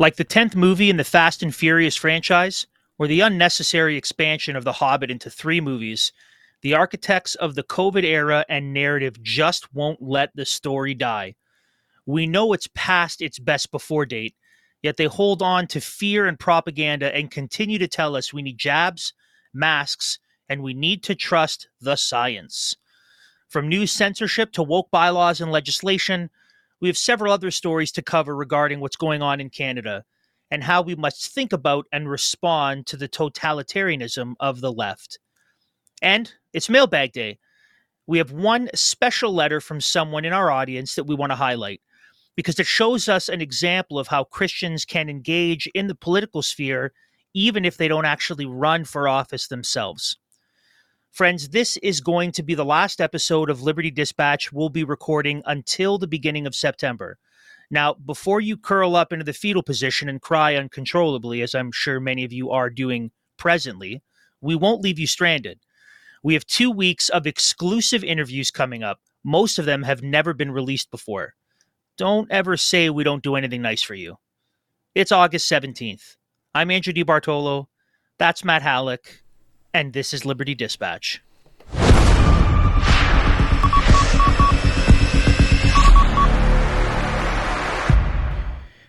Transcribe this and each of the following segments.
Like the 10th movie in the Fast and Furious franchise, or the unnecessary expansion of The Hobbit into three movies, the architects of the COVID era and narrative just won't let the story die. We know it's past its best before date, yet they hold on to fear and propaganda and continue to tell us we need jabs, masks, and we need to trust the science. From new censorship to woke bylaws and legislation, we have several other stories to cover regarding what's going on in Canada and how we must think about and respond to the totalitarianism of the left. And it's mailbag day. We have one special letter from someone in our audience that we want to highlight because it shows us an example of how Christians can engage in the political sphere even if they don't actually run for office themselves. Friends, this is going to be the last episode of Liberty Dispatch we'll be recording until the beginning of September. Now, before you curl up into the fetal position and cry uncontrollably, as I'm sure many of you are doing presently, we won't leave you stranded. We have two weeks of exclusive interviews coming up. Most of them have never been released before. Don't ever say we don't do anything nice for you. It's August 17th. I'm Andrew DiBartolo. That's Matt Halleck. And this is Liberty Dispatch.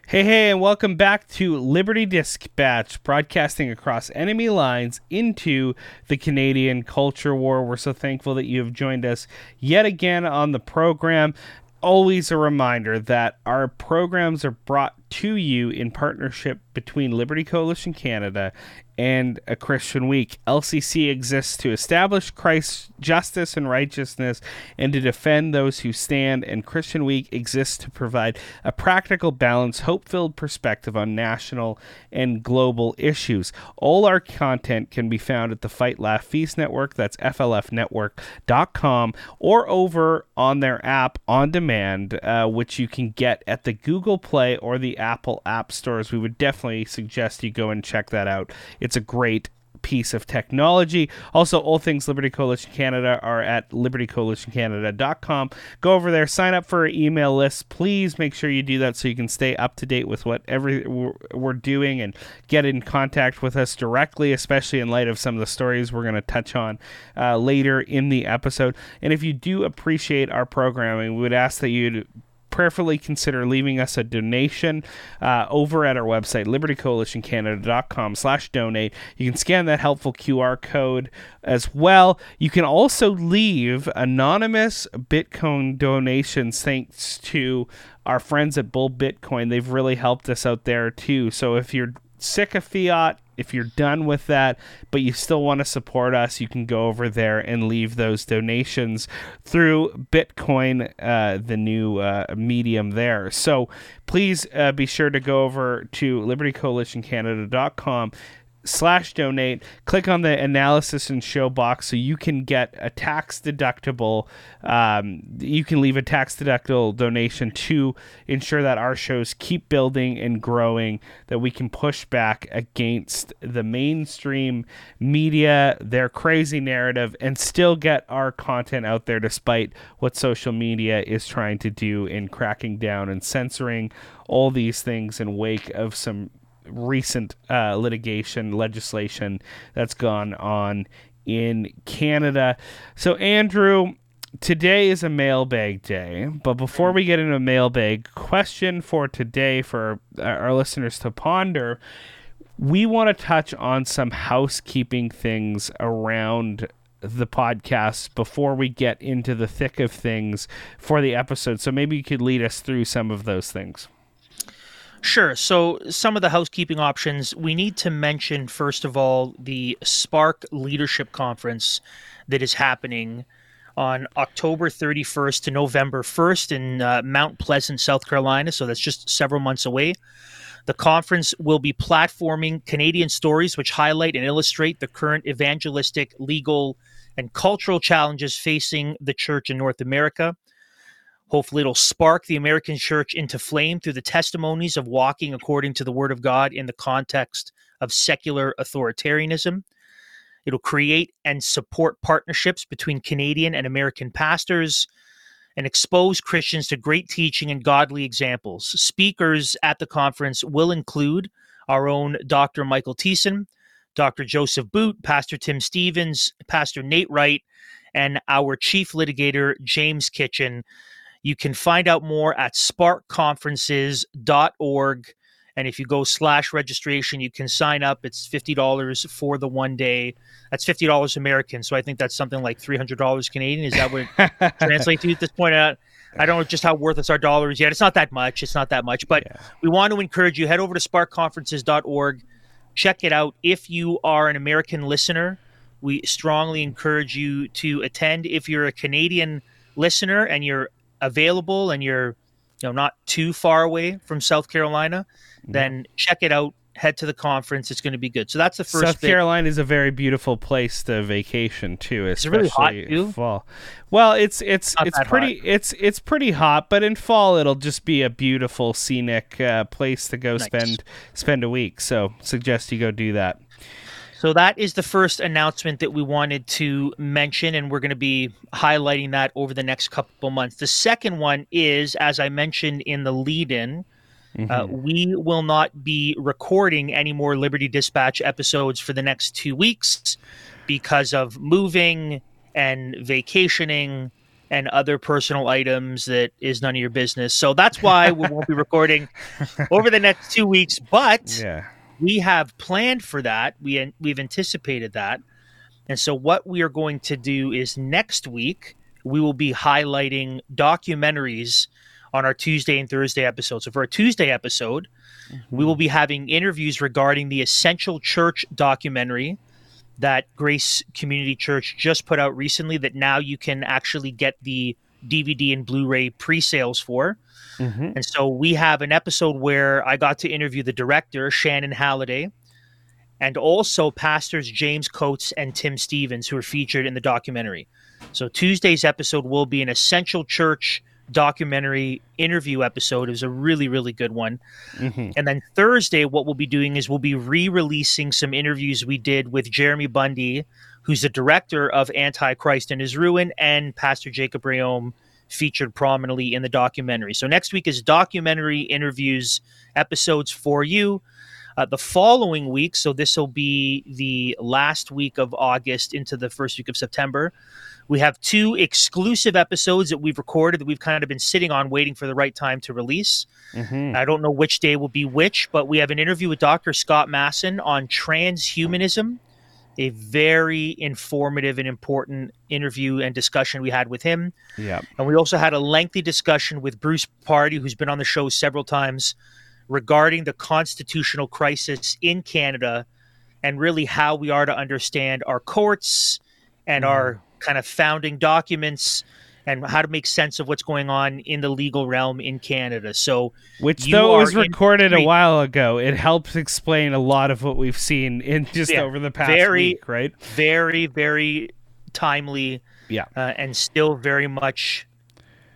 Hey, hey, and welcome back to Liberty Dispatch, broadcasting across enemy lines into the Canadian culture war. We're so thankful that you have joined us yet again on the program. Always a reminder that our programs are brought to you in partnership between Liberty Coalition Canada and a Christian week. LCC exists to establish Christ's justice and righteousness and to defend those who stand, and Christian week exists to provide a practical, balanced, hope filled perspective on national and global issues. All our content can be found at the Fight Laugh Feast Network, that's FLFnetwork.com, or over on their app on demand, uh, which you can get at the Google Play or the Apple App Stores. We would definitely suggest you go and check that out. It's a great piece of technology. Also, all things Liberty Coalition Canada are at libertycoalitioncanada.com. Go over there, sign up for our email list. Please make sure you do that so you can stay up to date with whatever we're doing and get in contact with us directly, especially in light of some of the stories we're going to touch on uh, later in the episode. And if you do appreciate our programming, we would ask that you prayerfully consider leaving us a donation uh, over at our website libertycoalitioncanada.com slash donate. You can scan that helpful qr code as well. You can also leave anonymous bitcoin donations thanks to our friends at bull bitcoin. They've really helped us out there too. So if you're sick of fiat if you're done with that, but you still want to support us, you can go over there and leave those donations through Bitcoin, uh, the new uh, medium there. So please uh, be sure to go over to libertycoalitioncanada.com slash donate click on the analysis and show box so you can get a tax deductible. Um, you can leave a tax deductible donation to ensure that our shows keep building and growing that we can push back against the mainstream media their crazy narrative and still get our content out there despite what social media is trying to do in cracking down and censoring all these things in wake of some recent uh, litigation legislation that's gone on in Canada. So, Andrew, today is a mailbag day, but before we get into a mailbag question for today for our listeners to ponder, we want to touch on some housekeeping things around the podcast before we get into the thick of things for the episode. So maybe you could lead us through some of those things. Sure. So, some of the housekeeping options we need to mention, first of all, the Spark Leadership Conference that is happening on October 31st to November 1st in uh, Mount Pleasant, South Carolina. So, that's just several months away. The conference will be platforming Canadian stories which highlight and illustrate the current evangelistic, legal, and cultural challenges facing the church in North America. Hopefully, it'll spark the American church into flame through the testimonies of walking according to the word of God in the context of secular authoritarianism. It'll create and support partnerships between Canadian and American pastors. and expose Christians to great teaching and godly examples. Speakers at the conference will include our own Dr. Michael Thiessen, Dr. Joseph Boot, Pastor Tim Stevens, Pastor Nate Wright, and our chief litigator, James Kitchen. You can find out more at sparkconferences.org. And if you go slash registration, you can sign up. It's $50 for the one day. That's $50 American. So I think that's something like $300 Canadian. Is that what it translates to at this point? Uh, I don't know just how worthless our dollar is yet. It's not that much. It's not that much. But yeah. we want to encourage you head over to sparkconferences.org. Check it out. If you are an American listener, we strongly encourage you to attend. If you're a Canadian listener and you're available and you're you know not too far away from South Carolina, mm-hmm. then check it out. Head to the conference; it's going to be good. So that's the first. South bit. Carolina is a very beautiful place to vacation too, especially it's really hot too? fall. Well, it's it's not it's pretty hot. it's it's pretty hot, but in fall it'll just be a beautiful scenic uh, place to go nice. spend spend a week. So suggest you go do that. So that is the first announcement that we wanted to mention, and we're going to be highlighting that over the next couple months. The second one is, as I mentioned in the lead in, uh, mm-hmm. uh, we will not be recording any more Liberty Dispatch episodes for the next two weeks because of moving and vacationing and other personal items that is none of your business. So that's why we won't be recording over the next two weeks. But yeah we have planned for that. We we've anticipated that, and so what we are going to do is next week we will be highlighting documentaries on our Tuesday and Thursday episodes. So for our Tuesday episode, mm-hmm. we will be having interviews regarding the Essential Church documentary that Grace Community Church just put out recently. That now you can actually get the DVD and Blu-ray pre-sales for. Mm-hmm. And so we have an episode where I got to interview the director, Shannon Halliday, and also pastors James Coates and Tim Stevens, who are featured in the documentary. So Tuesday's episode will be an Essential Church documentary interview episode. It was a really, really good one. Mm-hmm. And then Thursday, what we'll be doing is we'll be re releasing some interviews we did with Jeremy Bundy, who's the director of Antichrist and His Ruin, and Pastor Jacob Reaume featured prominently in the documentary. So next week is documentary interviews episodes for you. Uh, the following week, so this will be the last week of August into the first week of September, we have two exclusive episodes that we've recorded that we've kind of been sitting on waiting for the right time to release. Mm-hmm. I don't know which day will be which, but we have an interview with Dr. Scott Masson on transhumanism a very informative and important interview and discussion we had with him. Yeah. And we also had a lengthy discussion with Bruce Pardy, who's been on the show several times, regarding the constitutional crisis in Canada and really how we are to understand our courts and mm. our kind of founding documents and how to make sense of what's going on in the legal realm in Canada. So, which though was recorded in- a while ago, it helps explain a lot of what we've seen in just yeah, over the past very, week, right? Very, very timely. Yeah, uh, and still very much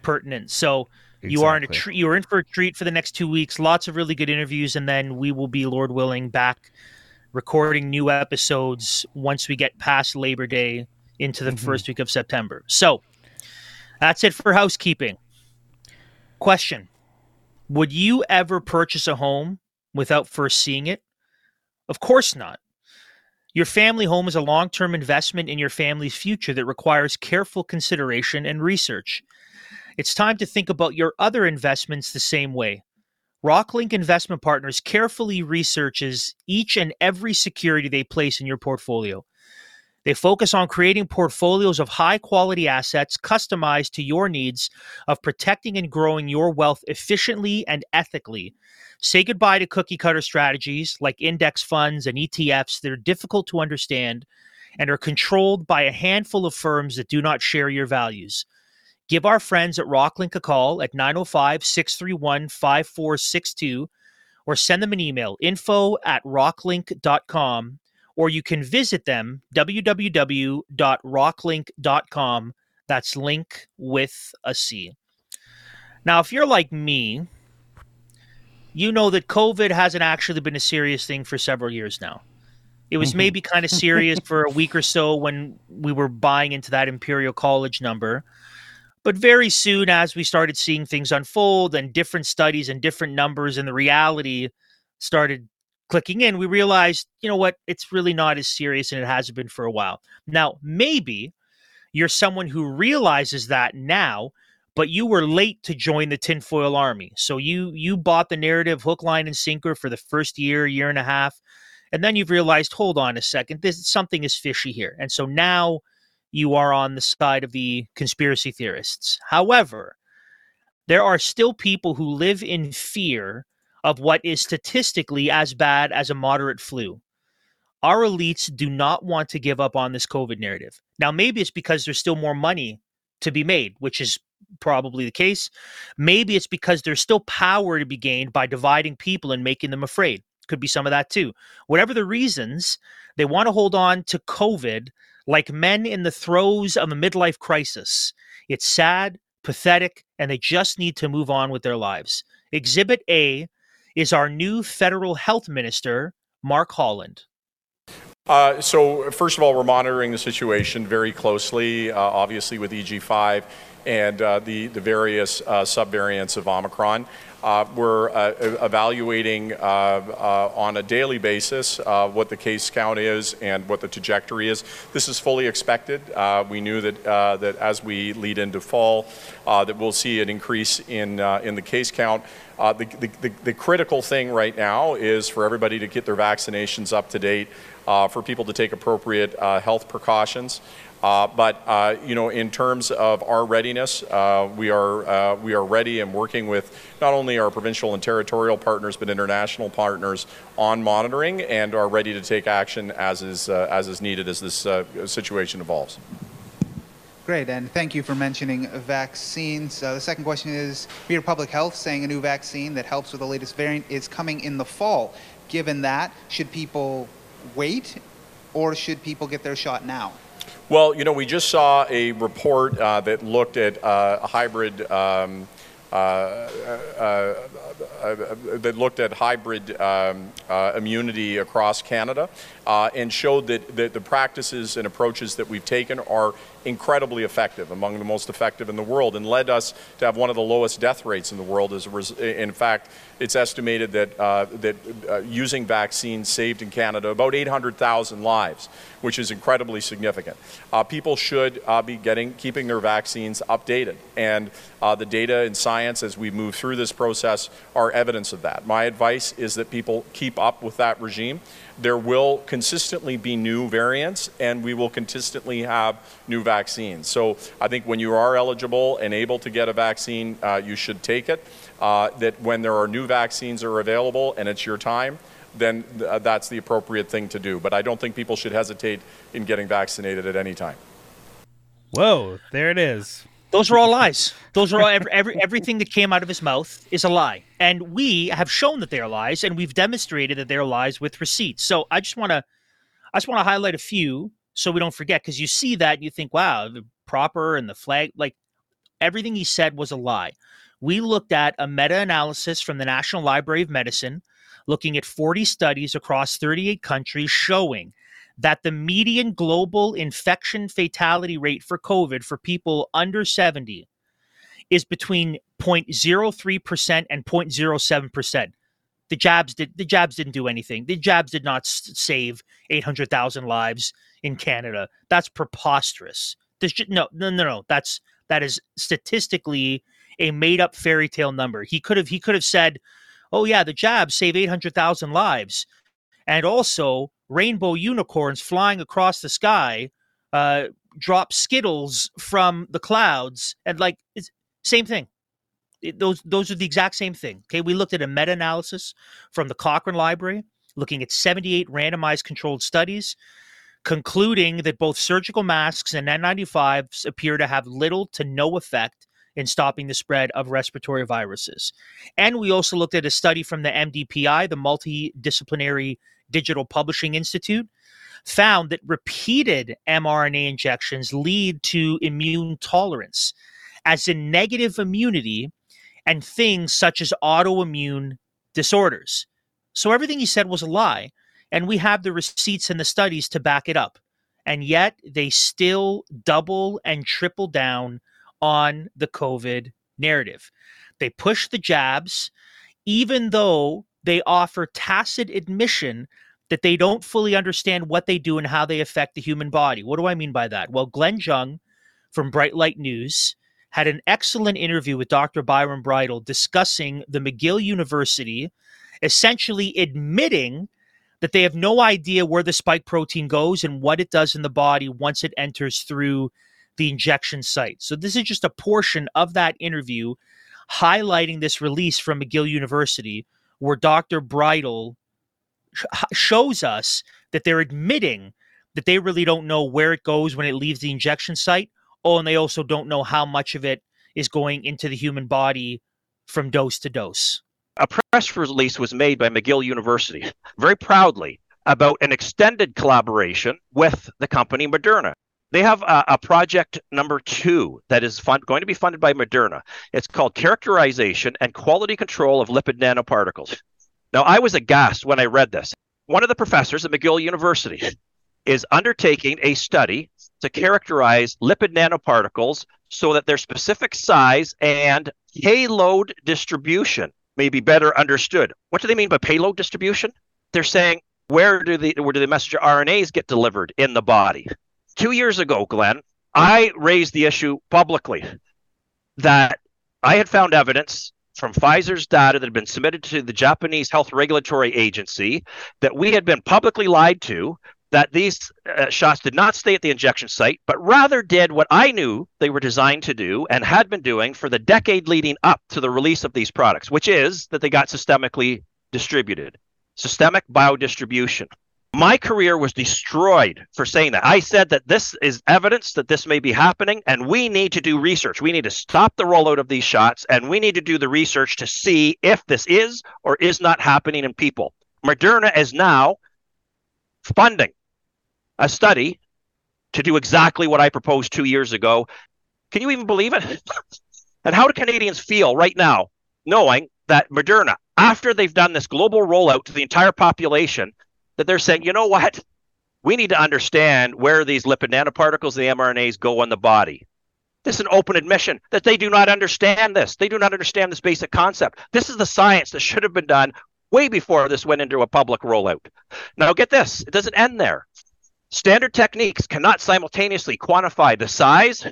pertinent. So. Exactly. You are in a treat. You are in for a treat for the next two weeks. Lots of really good interviews, and then we will be, Lord willing, back recording new episodes once we get past Labor Day into the mm-hmm. first week of September. So, that's it for housekeeping. Question Would you ever purchase a home without first seeing it? Of course not. Your family home is a long term investment in your family's future that requires careful consideration and research. It's time to think about your other investments the same way. Rocklinc Investment Partners carefully researches each and every security they place in your portfolio. They focus on creating portfolios of high quality assets customized to your needs of protecting and growing your wealth efficiently and ethically. Say goodbye to cookie cutter strategies like index funds and ETFs that are difficult to understand and are controlled by a handful of firms that do not share your values. Give our friends at Rocklinc a call at 905 631 5462 or send them an email info at rocklinc.com or you can visit them www.rocklinc.com. That's link with a C. Now, if you're like me, you know that COVID hasn't actually been a serious thing for several years now. It was mm-hmm. maybe kind of serious for a week or so when we were buying into that Imperial College number. But very soon, as we started seeing things unfold and different studies and different numbers and the reality started clicking in, we realized, you know what, it's really not as serious and it hasn't been for a while. Now, maybe you're someone who realizes that now, but you were late to join the tinfoil army. So you you bought the narrative hook, line, and sinker for the first year, year and a half, and then you've realized, hold on a second, this something is fishy here. And so now you are on the side of the conspiracy theorists. However, there are still people who live in fear of what is statistically as bad as a moderate flu. Our elites do not want to give up on this COVID narrative. Now, maybe it's because there's still more money to be made, which is probably the case. Maybe it's because there's still power to be gained by dividing people and making them afraid. Could be some of that too. Whatever the reasons, they want to hold on to COVID like men in the throes of a midlife crisis. It's sad, pathetic, and they just need to move on with their lives. Exhibit A is our new federal health minister, Mark Holland. Uh, so, first of all, we're monitoring the situation very closely, uh, obviously, with EG5 and uh, the, the various uh, subvariants of Omicron. Uh, we're uh, evaluating on a daily basis what the case count is and what the trajectory is. This is fully expected. we knew that that as we lead into fall, that we'll see an increase in in the case count. The, the, the, critical thing right now is for everybody to get their vaccinations up to date, for people to take appropriate health precautions. Uh, but uh, you know, in terms of our readiness, uh, we are uh, we are ready and working with not only our provincial and territorial partners, but international partners on monitoring, and are ready to take action as is uh, as is needed as this uh, situation evolves. Great, and thank you for mentioning vaccines. the second question is: Peter Public Health saying a new vaccine that helps with the latest variant is coming in the fall. Given that, should people wait, or should people get their shot now? Well, you know, we just saw a report uh, that looked at uh, hybrid. Um, uh, uh, uh, that looked at hybrid um, immunity across Canada and showed that, that the practices and approaches that we've taken are incredibly effective, among the most effective in the world, and led us to have one of the lowest death rates in the world. As res- in fact, it's estimated that uh, that uh, using vaccines saved in Canada about 800,000 lives, which is incredibly significant. Uh, people should uh, be getting keeping their vaccines updated, and uh, the data and science as we move through this process are evidence of that. My advice is that people keep up with that regime there will consistently be new variants and we will consistently have new vaccines. So I think when you are eligible and able to get a vaccine, uh, you should take it. Uh, that when there are new vaccines are available and it's your time, then th- uh, that's the appropriate thing to do. But I don't think people should hesitate in getting vaccinated at any time. Whoa, there it is. Those are all lies. Those are all every, every, everything that came out of his mouth is a lie, and we have shown that they are lies, and we've demonstrated that they are lies with receipts. So I just want to, I just want to highlight a few so we don't forget because you see that and you think, wow, the proper and the flag, like everything he said was a lie. We looked at a meta-analysis from the National Library of Medicine, looking at 40 studies across 38 countries, showing that the median global infection fatality rate for COVID for people under 70 is between 0.03% and 0.07%. The jabs did the jabs didn't do anything. The jabs did not save 800,000 lives in Canada. That's preposterous. Just, no, no, no, no. That's that is statistically a made up fairy tale number. He could have he could have said, "Oh yeah, the jabs save 800,000 lives." And also, rainbow unicorns flying across the sky uh, drop skittles from the clouds and like it's same thing it, those those are the exact same thing okay we looked at a meta-analysis from the cochrane library looking at 78 randomized controlled studies concluding that both surgical masks and n95s appear to have little to no effect in stopping the spread of respiratory viruses. And we also looked at a study from the MDPI, the Multidisciplinary Digital Publishing Institute found that repeated mRNA injections lead to immune tolerance, as in negative immunity and things such as autoimmune disorders. So everything he said was a lie, and we have the receipts and the studies to back it up. And yet they still double and triple down on the COVID narrative. They push the jabs, even though they offer tacit admission that they don't fully understand what they do and how they affect the human body. What do I mean by that? Well, Glenn Jung from Bright Light News had an excellent interview with Dr. Byram Bridle discussing the McGill University essentially admitting that they have no idea where the spike protein goes and what it does in the body once it enters through the injection site. So, this is just a portion of that interview highlighting this release from McGill University where Dr. Bridle sh- shows us that they're admitting that they really don't know where it goes when it leaves the injection site. Oh, and they also don't know how much of it is going into the human body from dose to dose. A press release was made by McGill University very proudly about an extended collaboration with the company Moderna. They have a, a project number two that is fund, going to be funded by Moderna. It's called Characterization and Quality Control of Lipid Nanoparticles. Now, I was aghast when I read this. One of the professors at McGill University is undertaking a study to characterize lipid nanoparticles so that their specific size and payload distribution may be better understood. What do they mean by payload distribution? They're saying where do the where do the messenger RNAs get delivered in the body? Two years ago, Glenn, I raised the issue publicly that I had found evidence from Pfizer's data that had been submitted to the Japanese Health Regulatory Agency that we had been publicly lied to, that these uh, shots did not stay at the injection site, but rather did what I knew they were designed to do and had been doing for the decade leading up to the release of these products, which is that they got systemically distributed. Systemic biodistribution my career was destroyed for saying that. I said that this is evidence that this may be happening, and we need to do research. We need to stop the rollout of these shots, and we need to do the research to see if this is or is not happening in people. Moderna is now funding a study to do exactly what I proposed two years ago. Can you even believe it? and how do Canadians feel right now, knowing that Moderna, after they've done this global rollout to the entire population, that they're saying, you know what? We need to understand where these lipid nanoparticles, the mRNAs, go in the body. This is an open admission that they do not understand this. They do not understand this basic concept. This is the science that should have been done way before this went into a public rollout. Now, get this it doesn't end there. Standard techniques cannot simultaneously quantify the size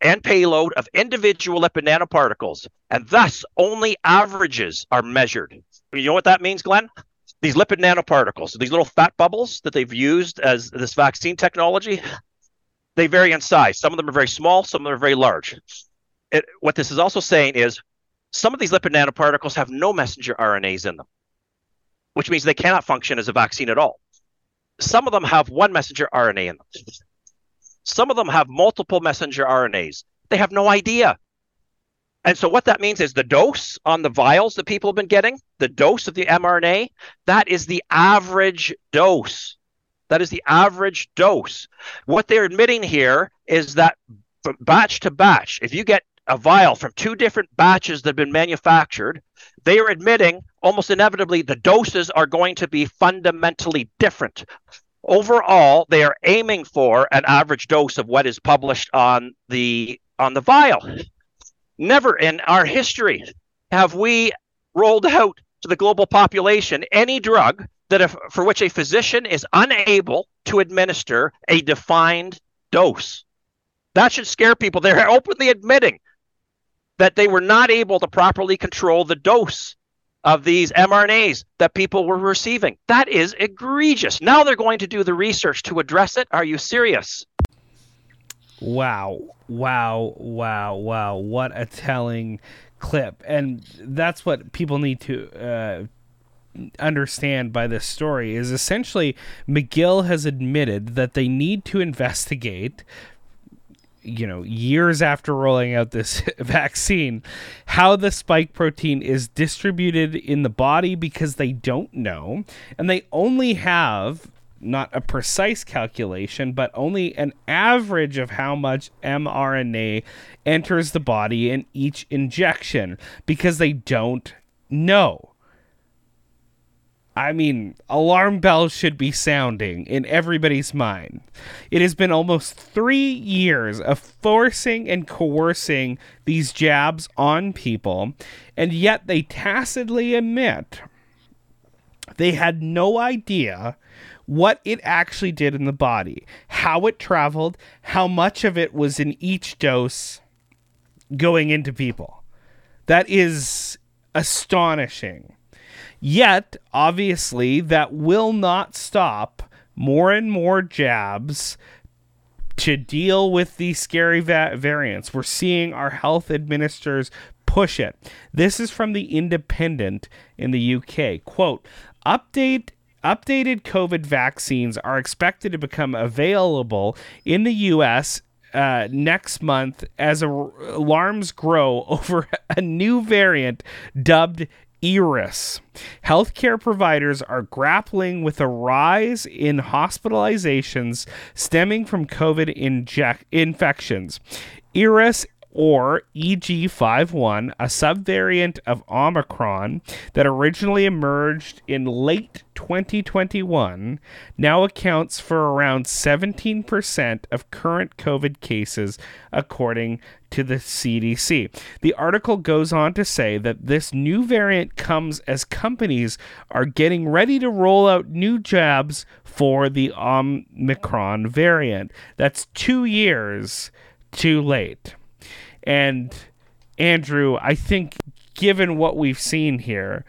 and payload of individual lipid nanoparticles, and thus only averages are measured. You know what that means, Glenn? These lipid nanoparticles, these little fat bubbles that they've used as this vaccine technology, they vary in size. Some of them are very small, some of them are very large. It, what this is also saying is some of these lipid nanoparticles have no messenger RNAs in them, which means they cannot function as a vaccine at all. Some of them have one messenger RNA in them. Some of them have multiple messenger RNAs. They have no idea and so what that means is the dose on the vials that people have been getting, the dose of the mRNA, that is the average dose. That is the average dose. What they're admitting here is that from batch to batch, if you get a vial from two different batches that have been manufactured, they are admitting almost inevitably the doses are going to be fundamentally different. Overall, they are aiming for an average dose of what is published on the on the vial. Never in our history have we rolled out to the global population any drug that if, for which a physician is unable to administer a defined dose. That should scare people. They're openly admitting that they were not able to properly control the dose of these mRNAs that people were receiving. That is egregious. Now they're going to do the research to address it. Are you serious? Wow. Wow. Wow. Wow. What a telling clip. And that's what people need to uh, understand by this story is essentially McGill has admitted that they need to investigate you know years after rolling out this vaccine how the spike protein is distributed in the body because they don't know and they only have not a precise calculation, but only an average of how much mRNA enters the body in each injection because they don't know. I mean, alarm bells should be sounding in everybody's mind. It has been almost three years of forcing and coercing these jabs on people, and yet they tacitly admit they had no idea what it actually did in the body, how it traveled, how much of it was in each dose going into people. That is astonishing. Yet, obviously, that will not stop more and more jabs to deal with these scary va- variants. We're seeing our health administrators push it. This is from the Independent in the UK. Quote, update updated COVID vaccines are expected to become available in the US uh, next month as alarms grow over a new variant dubbed Eris. Healthcare providers are grappling with a rise in hospitalizations stemming from COVID infections. Eris or EG51, a subvariant of Omicron that originally emerged in late 2021, now accounts for around 17% of current COVID cases, according to the CDC. The article goes on to say that this new variant comes as companies are getting ready to roll out new jabs for the Omicron variant. That's two years too late. And Andrew, I think given what we've seen here,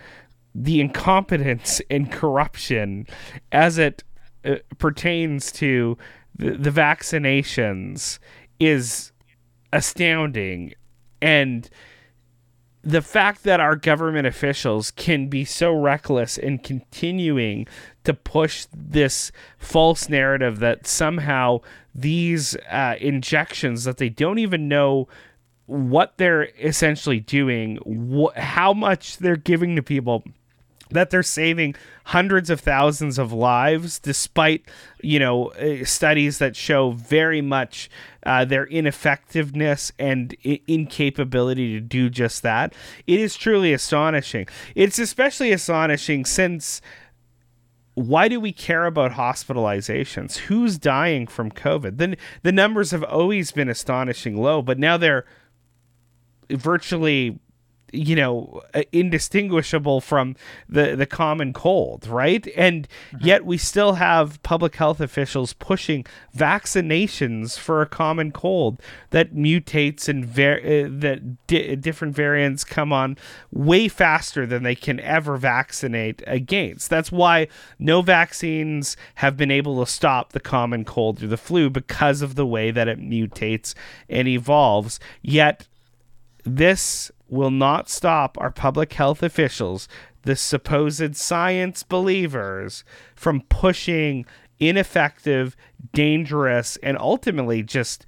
the incompetence and corruption as it uh, pertains to the, the vaccinations is astounding. And the fact that our government officials can be so reckless in continuing to push this false narrative that somehow these uh, injections that they don't even know what they're essentially doing, wh- how much they're giving to people that they're saving hundreds of thousands of lives despite you know uh, studies that show very much uh, their ineffectiveness and I- incapability to do just that. It is truly astonishing. It's especially astonishing since why do we care about hospitalizations? Who's dying from covid? The, the numbers have always been astonishing low but now they're virtually you know indistinguishable from the the common cold right? And mm-hmm. yet we still have public health officials pushing vaccinations for a common cold that mutates and var- uh, that di- different variants come on way faster than they can ever vaccinate against. That's why no vaccines have been able to stop the common cold or the flu because of the way that it mutates and evolves. Yet this will not stop our public health officials, the supposed science believers, from pushing ineffective, dangerous, and ultimately just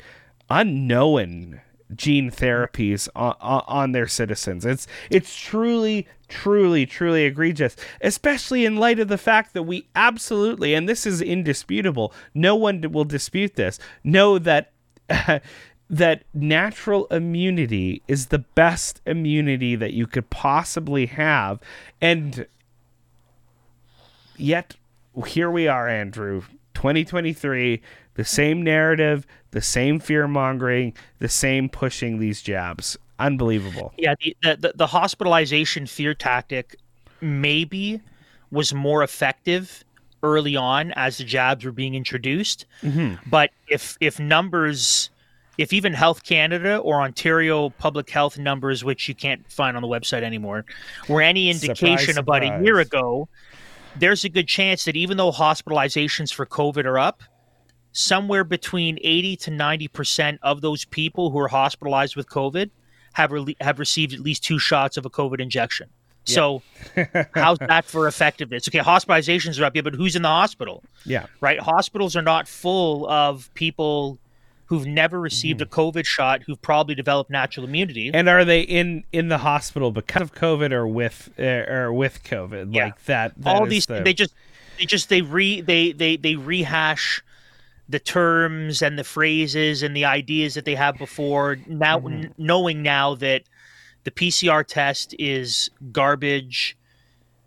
unknown gene therapies on, on, their citizens. It's it's truly, truly, truly egregious, especially in light of the fact that we absolutely, and this is indisputable, no one will dispute this, know that that natural immunity is the best immunity that you could possibly have. And yet, here we are, Andrew, 2023, the same narrative, the same fear mongering, the same pushing these jabs. Unbelievable. Yeah, the, the, the hospitalization fear tactic maybe was more effective early on as the jabs were being introduced. Mm-hmm. But if if numbers if even Health Canada or Ontario Public Health numbers, which you can't find on the website anymore, were any indication surprise, about surprise. a year ago, there's a good chance that even though hospitalizations for COVID are up, somewhere between 80 to 90% of those people who are hospitalized with COVID have, re- have received at least two shots of a COVID injection. So, how's that for effectiveness? Okay, hospitalizations are up, yeah, but who's in the hospital? Yeah. Right? Hospitals are not full of people who've never received mm-hmm. a COVID shot, who've probably developed natural immunity. And are they in in the hospital because of COVID or with uh, or with COVID? Yeah. Like that. that All these the... they just they just they re they they they rehash the terms and the phrases and the ideas that they have before now mm-hmm. n- knowing now that the PCR test is garbage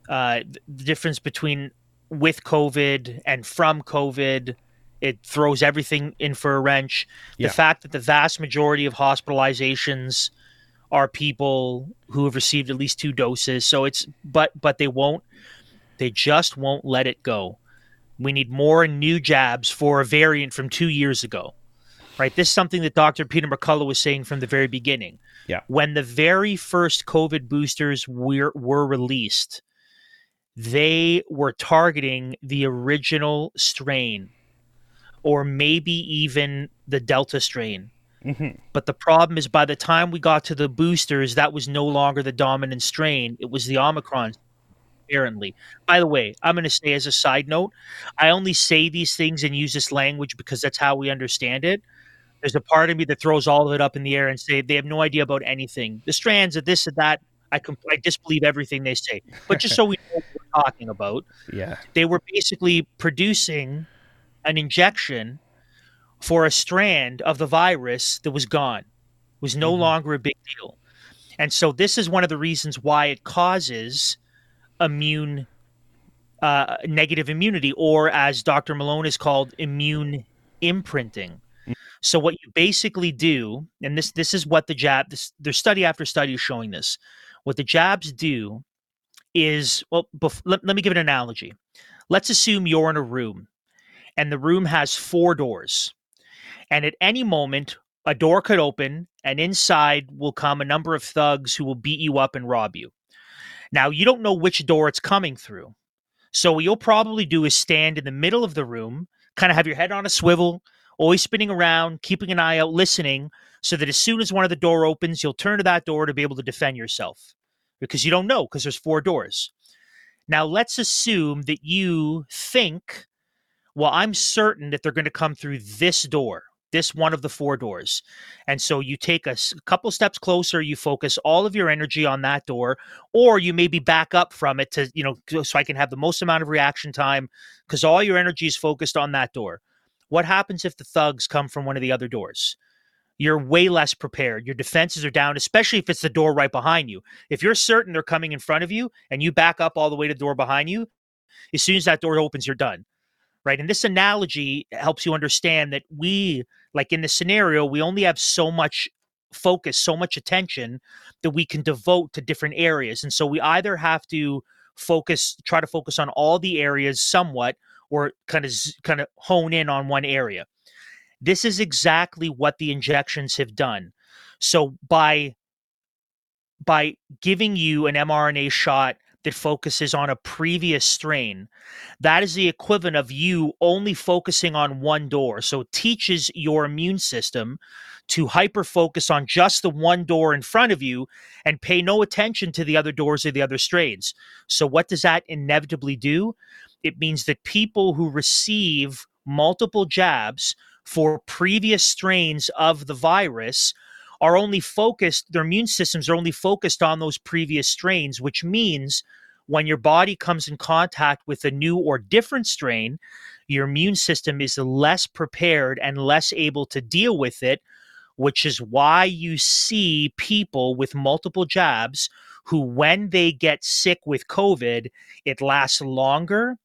uh, the difference between with COVID and from COVID. It throws everything in for a wrench. Yeah. The fact that the vast majority of hospitalizations are people who have received at least two doses. So it's but but they won't they just won't let it go. We need more new jabs for a variant from 2 years ago. Right? This is something that Dr. Peter McCullough was saying from the very beginning. Yeah. When the very first COVID boosters were were released, they were targeting the original strain or maybe even the delta strain. Mhm. But the problem is, by the time we got to the boosters, that was no longer the dominant strain. It was the Omicron, apparently. By the way, I'm going to say as a side note, I only say these things and use this language because that's how we understand it. There's a part of me that throws all of it up in the air and say they have no idea about anything. The strands of this and that, I, com- I disbelieve everything they say. But just so we know what we're talking about, Yeah. they were basically producing an injection for a strand of the virus that was gone, was no Mhm. longer a big deal. And so this is one of the reasons why it causes immune uh, negative immunity, or as Dr. Malone is called, immune imprinting. So what you basically do, and this this is what the jab, this, there's study after study is showing this. What the jabs do is, well, bef- let, let me give an analogy. Let's assume you're in a room, and the room has four doors, and at any moment a door could open, and inside will come a number of thugs who will beat you up and rob you. Now you don't know which door it's coming through. So what you'll probably do is stand in the middle of the room, kind of have your head on a swivel, always spinning around, keeping an eye out, listening, so that as soon as one of the door opens, you'll turn to that door to be able to defend yourself. Because you don't know, because there's four doors. Now let's assume that you think, well, I'm certain that they're going to come through this door, this one of the four doors. And so you take a couple steps closer, you focus all of your energy on that door, or you maybe back up from it to, you know, so I can have the most amount of reaction time because all your energy is focused on that door. What happens if the thugs come from one of the other doors? You're way less prepared. Your defenses are down, especially if it's the door right behind you. If you're certain they're coming in front of you and you back up all the way to the door behind you, as soon as that door opens, you're done. Right. And this analogy helps you understand that we, like in this scenario, we only have so much focus, so much attention that we can devote to different areas. And so we either have to focus, try to focus on all the areas somewhat, or kind of kind of hone in on one area. This is exactly what the injections have done. So by by giving you an mRNA shot that focuses on a previous strain, that is the equivalent of you only focusing on one door. So it teaches your immune system to hyper focus on just the one door in front of you and pay no attention to the other doors or the other strains. So what does that inevitably do? It means that people who receive multiple jabs for previous strains of the virus are only focused, their immune systems are only focused on those previous strains, which means when your body comes in contact with a new or different strain, your immune system is less prepared and less able to deal with it, which is why you see people with multiple jabs who, when they get sick with COVID, it lasts longer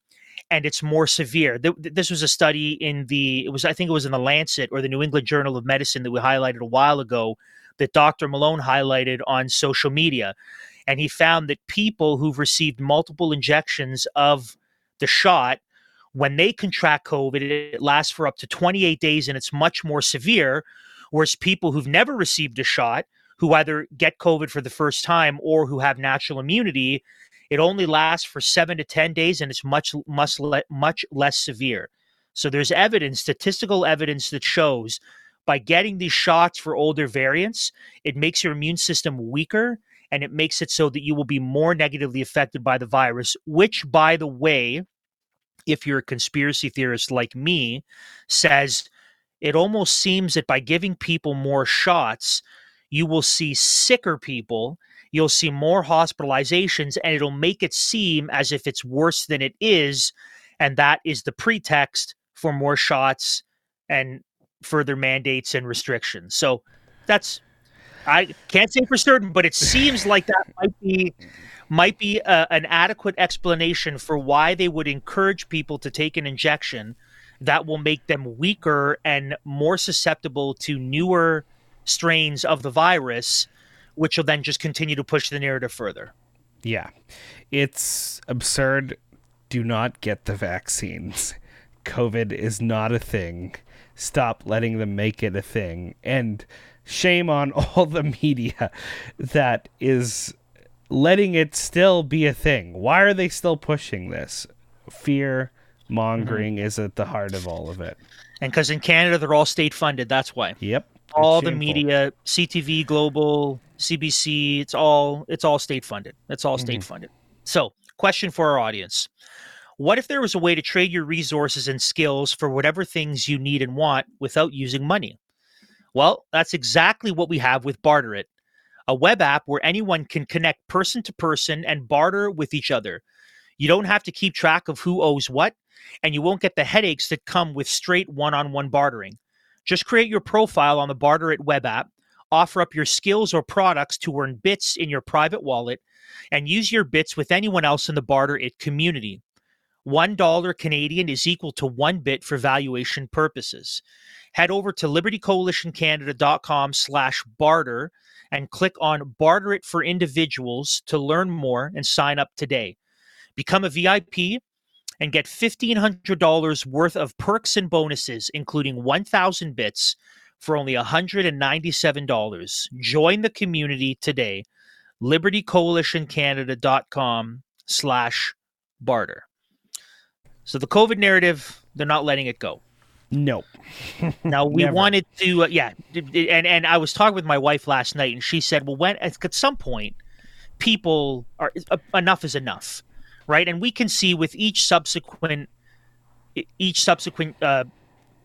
and it's more severe. Th- th- This was a study in the, it was, I think it was in the Lancet or the New England Journal of Medicine that we highlighted a while ago that Dr. Malone highlighted on social media. And he found that people who've received multiple injections of the shot, when they contract COVID, it lasts for up to 28 days and it's much more severe. Whereas people who've never received a shot, who either get COVID for the first time or who have natural immunity, it only lasts for seven to 10 days and it's much, much, much less severe. So there's evidence, statistical evidence that shows by getting these shots for older variants, it makes your immune system weaker and it makes it so that you will be more negatively affected by the virus, which, by the way, if you're a conspiracy theorist like me, says it almost seems that by giving people more shots, you will see sicker people, you'll see more hospitalizations, and it'll make it seem as if it's worse than it is. And that is the pretext for more shots and further mandates and restrictions. So that's I can't say for certain, but it seems like that might be might be a, an adequate explanation for why they would encourage people to take an injection that will make them weaker and more susceptible to newer strains of the virus, which will then just continue to push the narrative further. Yeah. It's absurd. Do not get the vaccines. COVID is not a thing. Stop letting them make it a thing. And shame on all the media that is letting it still be a thing. Why are they still pushing this? Fear mongering mm-hmm. is at the heart of all of it. And because in Canada they're all state funded, that's why. Yep. All the media, CTV, Global, CBC, it's all it's all state funded. It's all state mm-hmm. funded. So, question for our audience. What if there was a way to trade your resources and skills for whatever things you need and want without using money? Well, that's exactly what we have with Barter It, a web app where anyone can connect person to person and barter with each other. You don't have to keep track of who owes what, and you won't get the headaches that come with straight one on one bartering. Just create your profile on the Barter It web app, offer up your skills or products to earn bits in your private wallet, and use your bits with anyone else in the Barter It community. $1 Canadian is equal to one bit for valuation purposes. Head over to libertycoalitioncanada.com slash barter and click on Barter It for Individuals to learn more and sign up today. Become a VIP and get $1,500 worth of perks and bonuses, including 1,000 bits for only $197. Join the community today. libertycoalitioncanada.com slash barter. So the COVID narrative, they're not letting it go. Nope. now we wanted to, uh, yeah, and and I was talking with my wife last night, and she said, "Well, when at some point, people are uh, enough is enough, right?" And we can see with each subsequent each subsequent uh,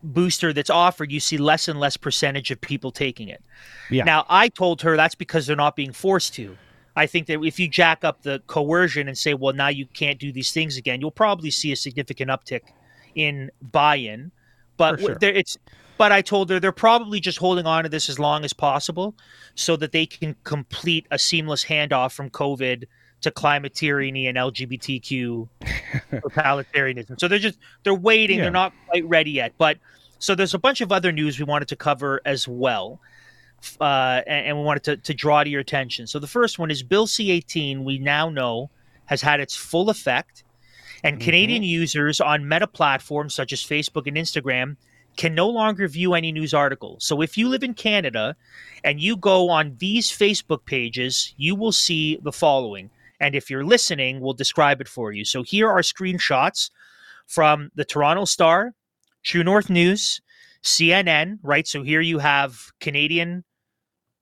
booster that's offered, you see less and less percentage of people taking it. Yeah. Now I told her that's because they're not being forced to. I think that if you jack up the coercion and say, well, now you can't do these things again, you'll probably see a significant uptick in buy-in. But sure. it's but I told her they're probably just holding on to this as long as possible so that they can complete a seamless handoff from COVID to climate tyranny and LGBTQ totalitarianism. So they're just they're waiting. Yeah. They're not quite ready yet. But so there's a bunch of other news we wanted to cover as well uh, and, and, we wanted to, to draw to your attention. So the first one is Bill C 18, we now know has had its full effect, and mm-hmm. Canadian users on meta platforms such as Facebook and Instagram can no longer view any news articles. So if you live in Canada and you go on these Facebook pages, you will see the following. And if you're listening, we'll describe it for you. So here are screenshots from the Toronto Star, True North News, CNN, right? So here you have Canadian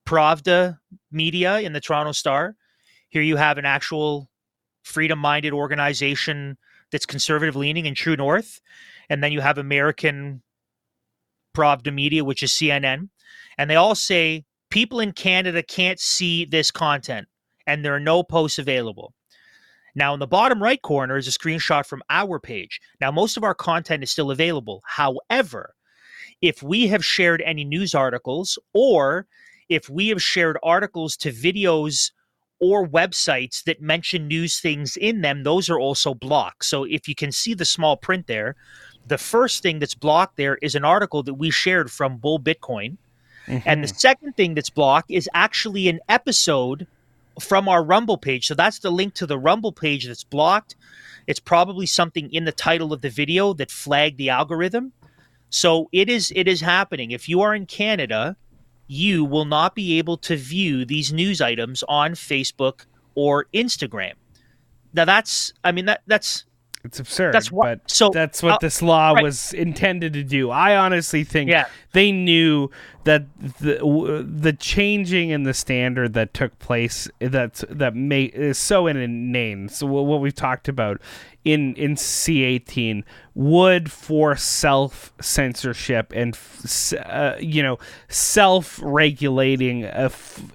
Pravda Media in the Toronto Star. Here you have an actual freedom minded organization that's conservative leaning in True North. And then you have American Pravda Media, which is CNN. And they all say people in Canada can't see this content and there are no posts available. Now, in the bottom right corner is a screenshot from our page. Now, most of our content is still available. However, if we have shared any news articles or if we have shared articles to videos or websites that mention news things in them, those are also blocked. So if you can see the small print there, the first thing that's blocked there is an article that we shared from Bull Bitcoin. Mm-hmm. And the mm-hmm. second thing that's blocked is actually an episode from our Rumble page. So that's the link to the Rumble page that's blocked. It's probably something in the title of the video that flagged the algorithm. So it is it is happening. If you are in Canada, you will not be able to view these news items on Facebook or Instagram. Now that's I mean that that's it's absurd. That's what. But so that's what uh, this law right. was intended to do. I honestly think yeah. they knew that the the changing in the standard that took place that that may is so inane. So what we've talked about in in C18 would force self censorship and uh, you know self regulating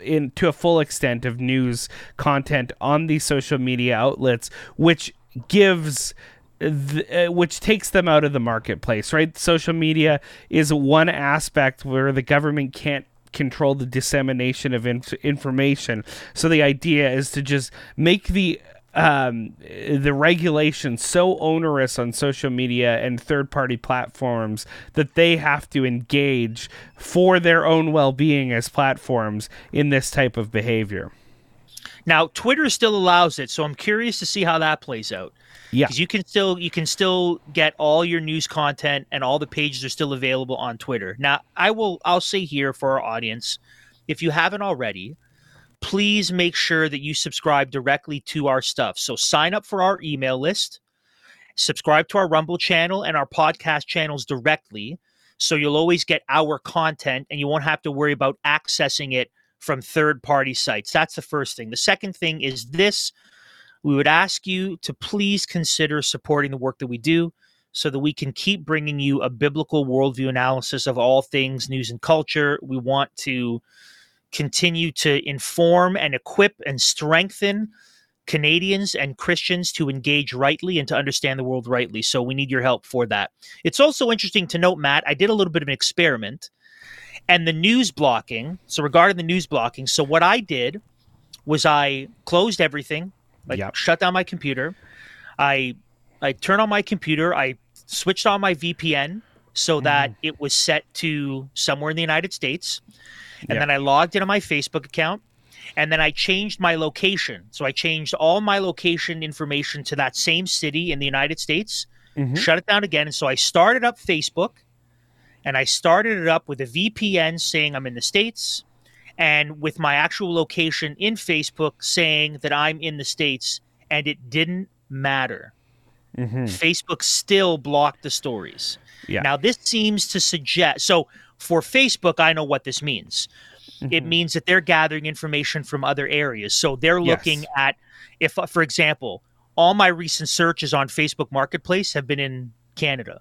in to a full extent of news content on these social media outlets, which gives uh, which takes them out of the marketplace, right? Social media is one aspect where the government can't control the dissemination of inf- information. So the idea is to just make the um, the regulations so onerous on social media and third party platforms that they have to engage for their own well being as platforms in this type of behavior. Now, Twitter still allows it, so I'm curious to see how that plays out. Yeah, because you can still you can still get all your news content and all the pages are still available on Twitter. Now, I will I'll say here for our audience, if you haven't already, please make sure that you subscribe directly to our stuff. So sign up for our email list, subscribe to our Rumble channel and our podcast channels directly, so you'll always get our content and you won't have to worry about accessing it from third party sites. That's the first thing. The second thing is this we would ask you to please consider supporting the work that we do so that we can keep bringing you a biblical worldview analysis of all things news and culture. We want to continue to inform and equip and strengthen Canadians and Christians to engage rightly and to understand the world rightly. So we need your help for that. It's also interesting to note, Matt, I did a little bit of an experiment and the news blocking. So, regarding the news blocking, so what I did was I closed everything, like Yep. shut down my computer. I I turned on my computer. I switched on my VPN so that it was set to somewhere in the United States, and Yep. then I logged into my Facebook account, and then I changed my location. So I changed all my location information to that same city in the United States. Mhm. Shut it down again, and so I started up Facebook, and I started it up with a VPN saying I'm in the states and with my actual location in Facebook saying that I'm in the States, and it didn't matter. Mhm. Facebook still blocked the stories. Yeah. Now, this seems to suggest so for Facebook, I know what this means. Mm-hmm. It means that they're gathering information from other areas. So they're looking Yes. at, if, uh, for example, all my recent searches on Facebook Marketplace have been in Canada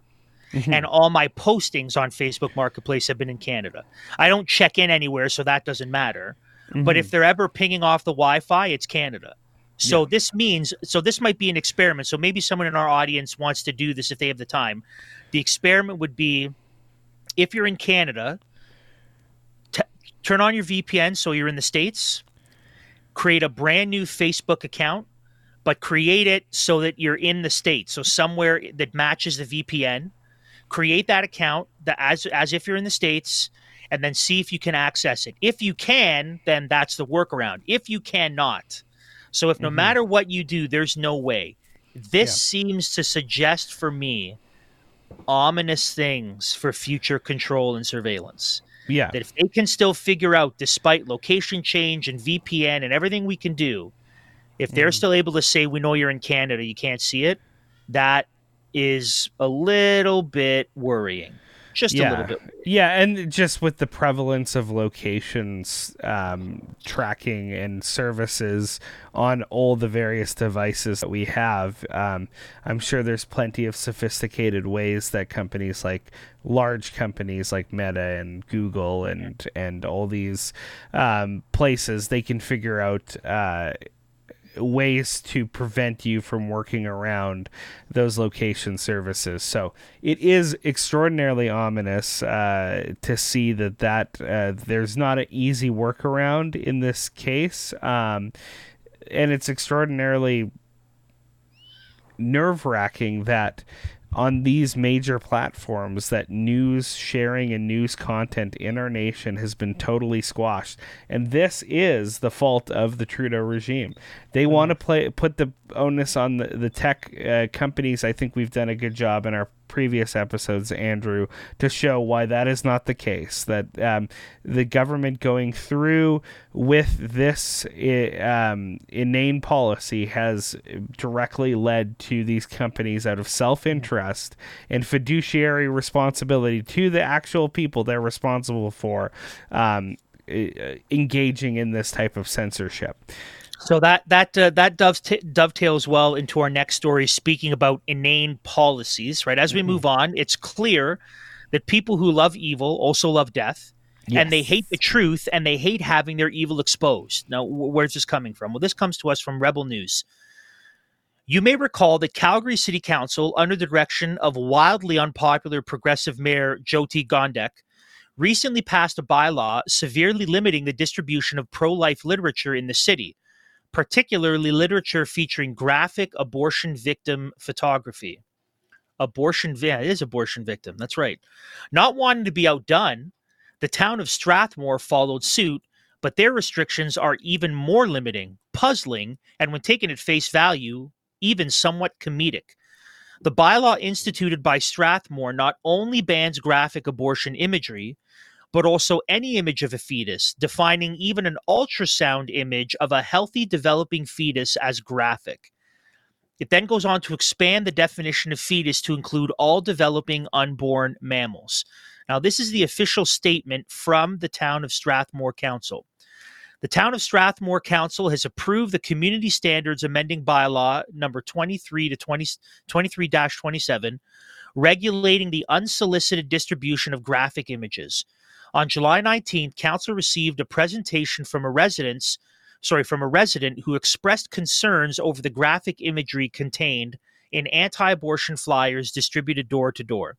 Mhm. and all my postings on Facebook Marketplace have been in Canada. I don't check in anywhere, so that doesn't matter. But if they're ever pinging off the Wi-Fi, it's Canada. So this means so this might be an experiment. So maybe someone in our audience wants to do this if they have the time. The experiment would be if you're in Canada, t- turn on your VPN so you're in the states. Create a brand new Facebook account, but create it so that you're in the states. So somewhere that matches the VPN create that account that as as if you're in the states and then see if you can access it if you can then that's the workaround if you cannot so if no matter what you do there's no way this Yeah. seems to suggest for me ominous things for future control and surveillance yeah. that if they can still figure out despite location change and vpn and everything we can do if they're Mm. still able to say we know you're in canada you can't see it that is a little bit worrying just a little bit Yeah, and just with the prevalence of locations um, tracking and services on all the various devices that we have, um, I'm sure there's plenty of sophisticated ways that companies like large companies like Meta and Google and and all these um, places they can figure out. Uh, ways to prevent you from working around those location services. So it is extraordinarily ominous uh, to see that that uh, there's not an easy workaround in this case, um, and it's extraordinarily nerve wracking that on these major platforms that news sharing and news content in our nation has been totally squashed. And this is the fault of the Trudeau regime. They mm. want to play put the onus on the, the tech uh, companies I think we've done a good job in our previous episodes Andrew to show why that is not the case that um, the government going through with this um, inane policy has directly led to these companies out of self-interest and fiduciary responsibility to the actual people they're responsible for um, e- engaging in this type of censorship. So that that uh, that doveta- dovetails well into our next story, speaking about inane policies. Right as we move on, it's clear that people who love evil also love death, and they hate the truth, and they hate having their evil exposed. Now, wh- where's this coming from? Well, this comes to us from Rebel News. You may recall that Calgary City Council, under the direction of wildly unpopular progressive mayor Jyoti Gondek, recently passed a bylaw severely limiting the distribution of pro life literature in the city, particularly literature featuring graphic abortion victim photography. Abortion, yeah, it is abortion victim. That's right. Not wanting to be outdone, the town of Strathmore followed suit, but their restrictions are even more limiting, puzzling, and when taken at face value, even somewhat comedic. The bylaw instituted by Strathmore not only bans graphic abortion imagery, but also any image of a fetus, defining even an ultrasound image of a healthy developing fetus as graphic. It then goes on to expand the definition of fetus to include all developing unborn mammals. Now, this is the official statement from the town of Strathmore Council. The Town of Strathmore Council has approved the Community Standards Amending Bylaw number 23 to 20, 23-27 regulating the unsolicited distribution of graphic images. On July 19th, council received a presentation from a residence, sorry, from a resident who expressed concerns over the graphic imagery contained in anti-abortion flyers distributed door to door.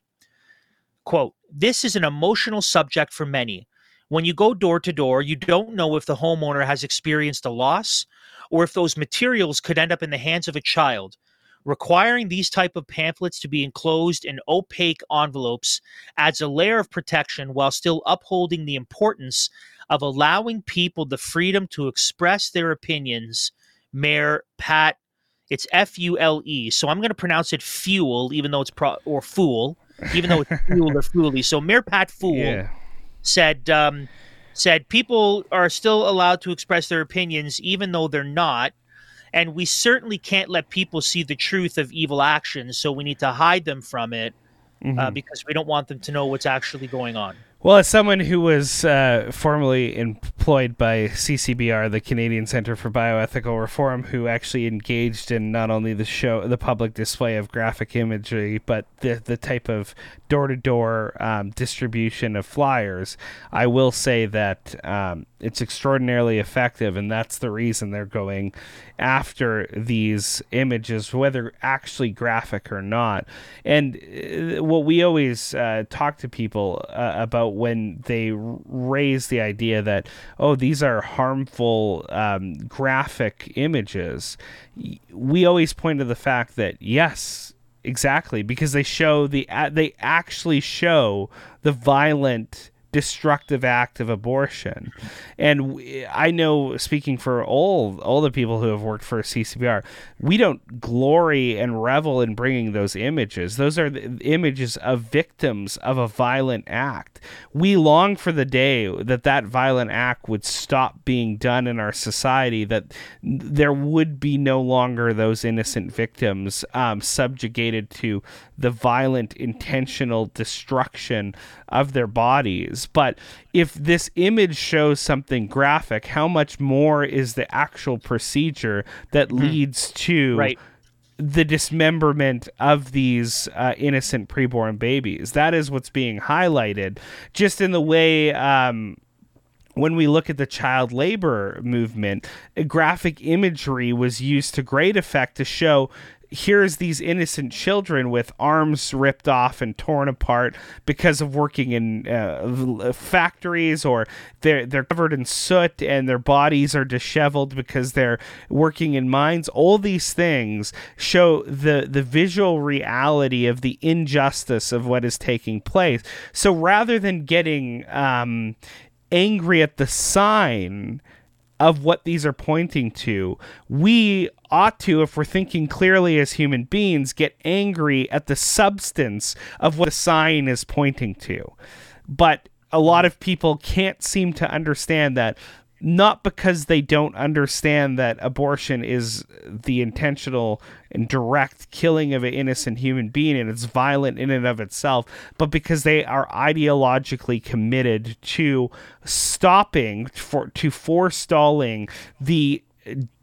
Quote, this is an emotional subject for many when you go door to door, you don't know if the homeowner has experienced a loss or if those materials could end up in the hands of a child. Requiring these type of pamphlets to be enclosed in opaque envelopes adds a layer of protection while still upholding the importance of allowing people the freedom to express their opinions. Mayor Pat, it's F U L E. So I'm going to pronounce it fuel, even though it's pro or fool, even though it's fuel or fooly. So Mayor Pat Fool. Yeah said um, said people are still allowed to express their opinions even though they're not and we certainly can't let people see the truth of evil actions so we need to hide them from it uh, mm-hmm. uh, because we don't want them to know what's actually going on well, as someone who was uh, formerly employed by CCBR, the Canadian Center for Bioethical Reform, who actually engaged in not only the show, the public display of graphic imagery, but the the type of door to door distribution of flyers, I will say that um, it's extraordinarily effective, and that's the reason they're going after these images, whether actually graphic or not. And uh, what we always uh, talk to people uh, about when they raise the idea that, oh, these are harmful um, graphic images, we always point to the fact that, yes, exactly, because they show the, they actually show the violent destructive act of abortion. And I know, speaking for all all the people who have worked for CCBR, we don't glory and revel in bringing those images. Those are the images of victims of a violent act. We long for the day that that violent act would stop being done in our society. That there would be no longer those innocent victims um, subjugated to the violent, intentional destruction of their bodies. But if this image shows something graphic, how much more is the actual procedure that mm-hmm. leads to right. the dismemberment of these uh, innocent preborn babies? That is what's being highlighted, just in the way. Um, when we look at the child labor movement, graphic imagery was used to great effect to show here's these innocent children with arms ripped off and torn apart because of working in uh, factories or they're they're covered in soot and their bodies are disheveled because they're working in mines. All these things show the the visual reality of the injustice of what is taking place. So rather than getting um, angry at the sign of what these are pointing to. We ought to, if we're thinking clearly as human beings, get angry at the substance of what the sign is pointing to. But a lot of people can't seem to understand that not because they don't understand that abortion is the intentional and direct killing of an innocent human being and it's violent in and of itself, but because they are ideologically committed to stopping for to forestalling the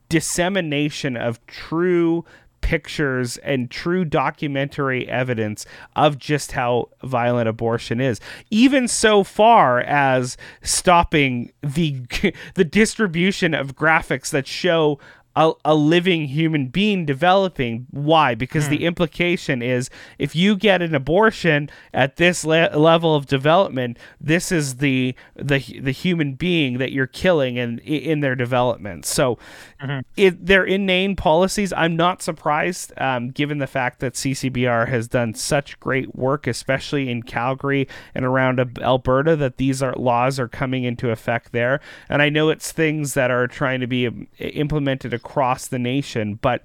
dissemination of true pictures and true documentary evidence of just how violent abortion is. Even so far as stopping the the distribution of graphics that show a, a living human being developing. Why? Because Hmm. the implication is if you get an abortion at this le- level of development, this is the the the human being that you're killing in in their development. So, Mm-hmm. it, they're inane policies. I'm not surprised, um, given the fact that CCBR has done such great work, especially in Calgary and around Alberta, that these are laws are coming into effect there. And I know it's things that are trying to be um, implemented across the nation, but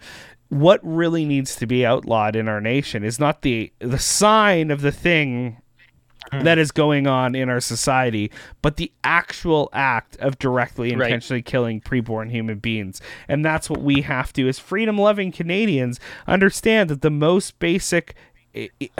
what really needs to be outlawed in our nation is not the the sign of the thing hmm. that is going on in our society, but the actual act of directly Right. intentionally killing preborn human beings. And that's what we have to, as freedom loving Canadians, understand that the most basic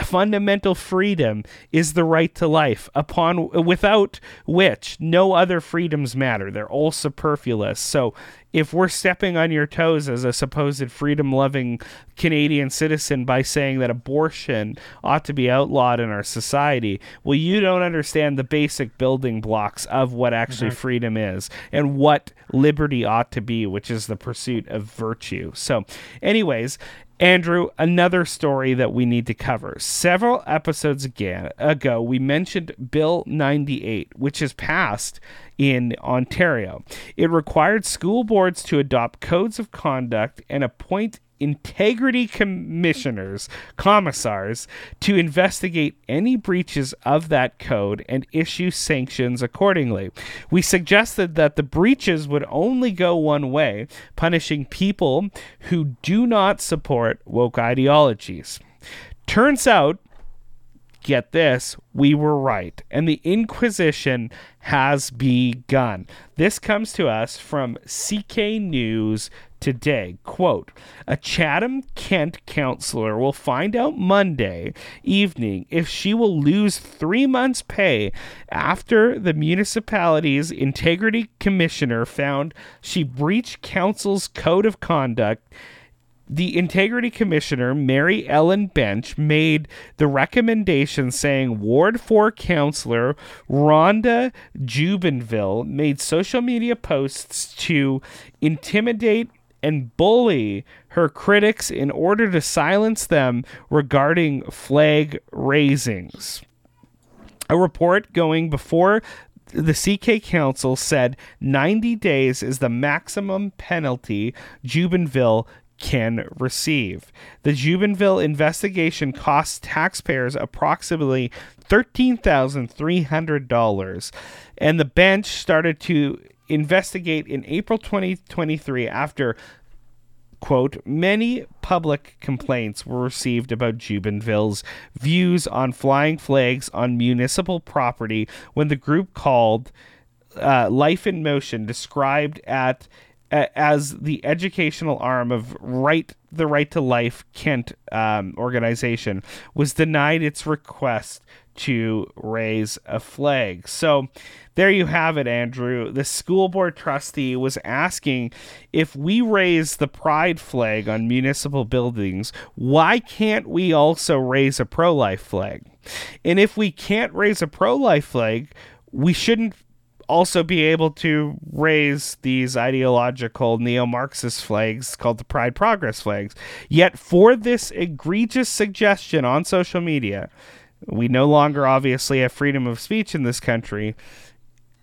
fundamental freedom is the right to life upon without which no other freedoms matter they're all superfluous so if we're stepping on your toes as a supposed freedom loving Canadian citizen by saying that abortion ought to be outlawed in our society, well, you don't understand the basic building blocks of what actually mm-hmm. freedom is and what liberty ought to be, which is the pursuit of virtue. So, anyways, Andrew, another story that we need to cover. Several episodes again, ago, we mentioned Bill 98, which is passed in Ontario. It required school boards to adopt codes of conduct and appoint integrity commissioners, commissars, to investigate any breaches of that code and issue sanctions accordingly. We suggested that the breaches would only go one way, punishing people who do not support woke ideologies. Turns out get this, we were right, and the Inquisition has begun. This comes to us from CK News today. Quote A Chatham Kent counselor will find out Monday evening if she will lose three months' pay after the municipality's integrity commissioner found she breached council's code of conduct the integrity commissioner mary ellen bench made the recommendation saying ward 4 councillor rhonda jubenville made social media posts to intimidate and bully her critics in order to silence them regarding flag raisings a report going before the CK Council said 90 days is the maximum penalty Jubenville can receive. The Jubenville investigation cost taxpayers approximately $13,300, and the bench started to investigate in April 2023 after quote, many public complaints were received about Jubenville's views on flying flags on municipal property when the group called uh, Life in Motion described at as the educational arm of Right the Right to Life Kent um, organization was denied its request to raise a flag. So there you have it, Andrew. The school board trustee was asking if we raise the pride flag on municipal buildings, why can't we also raise a pro life flag? And if we can't raise a pro life flag, we shouldn't also be able to raise these ideological neo Marxist flags called the Pride Progress flags. Yet, for this egregious suggestion on social media, we no longer obviously have freedom of speech in this country.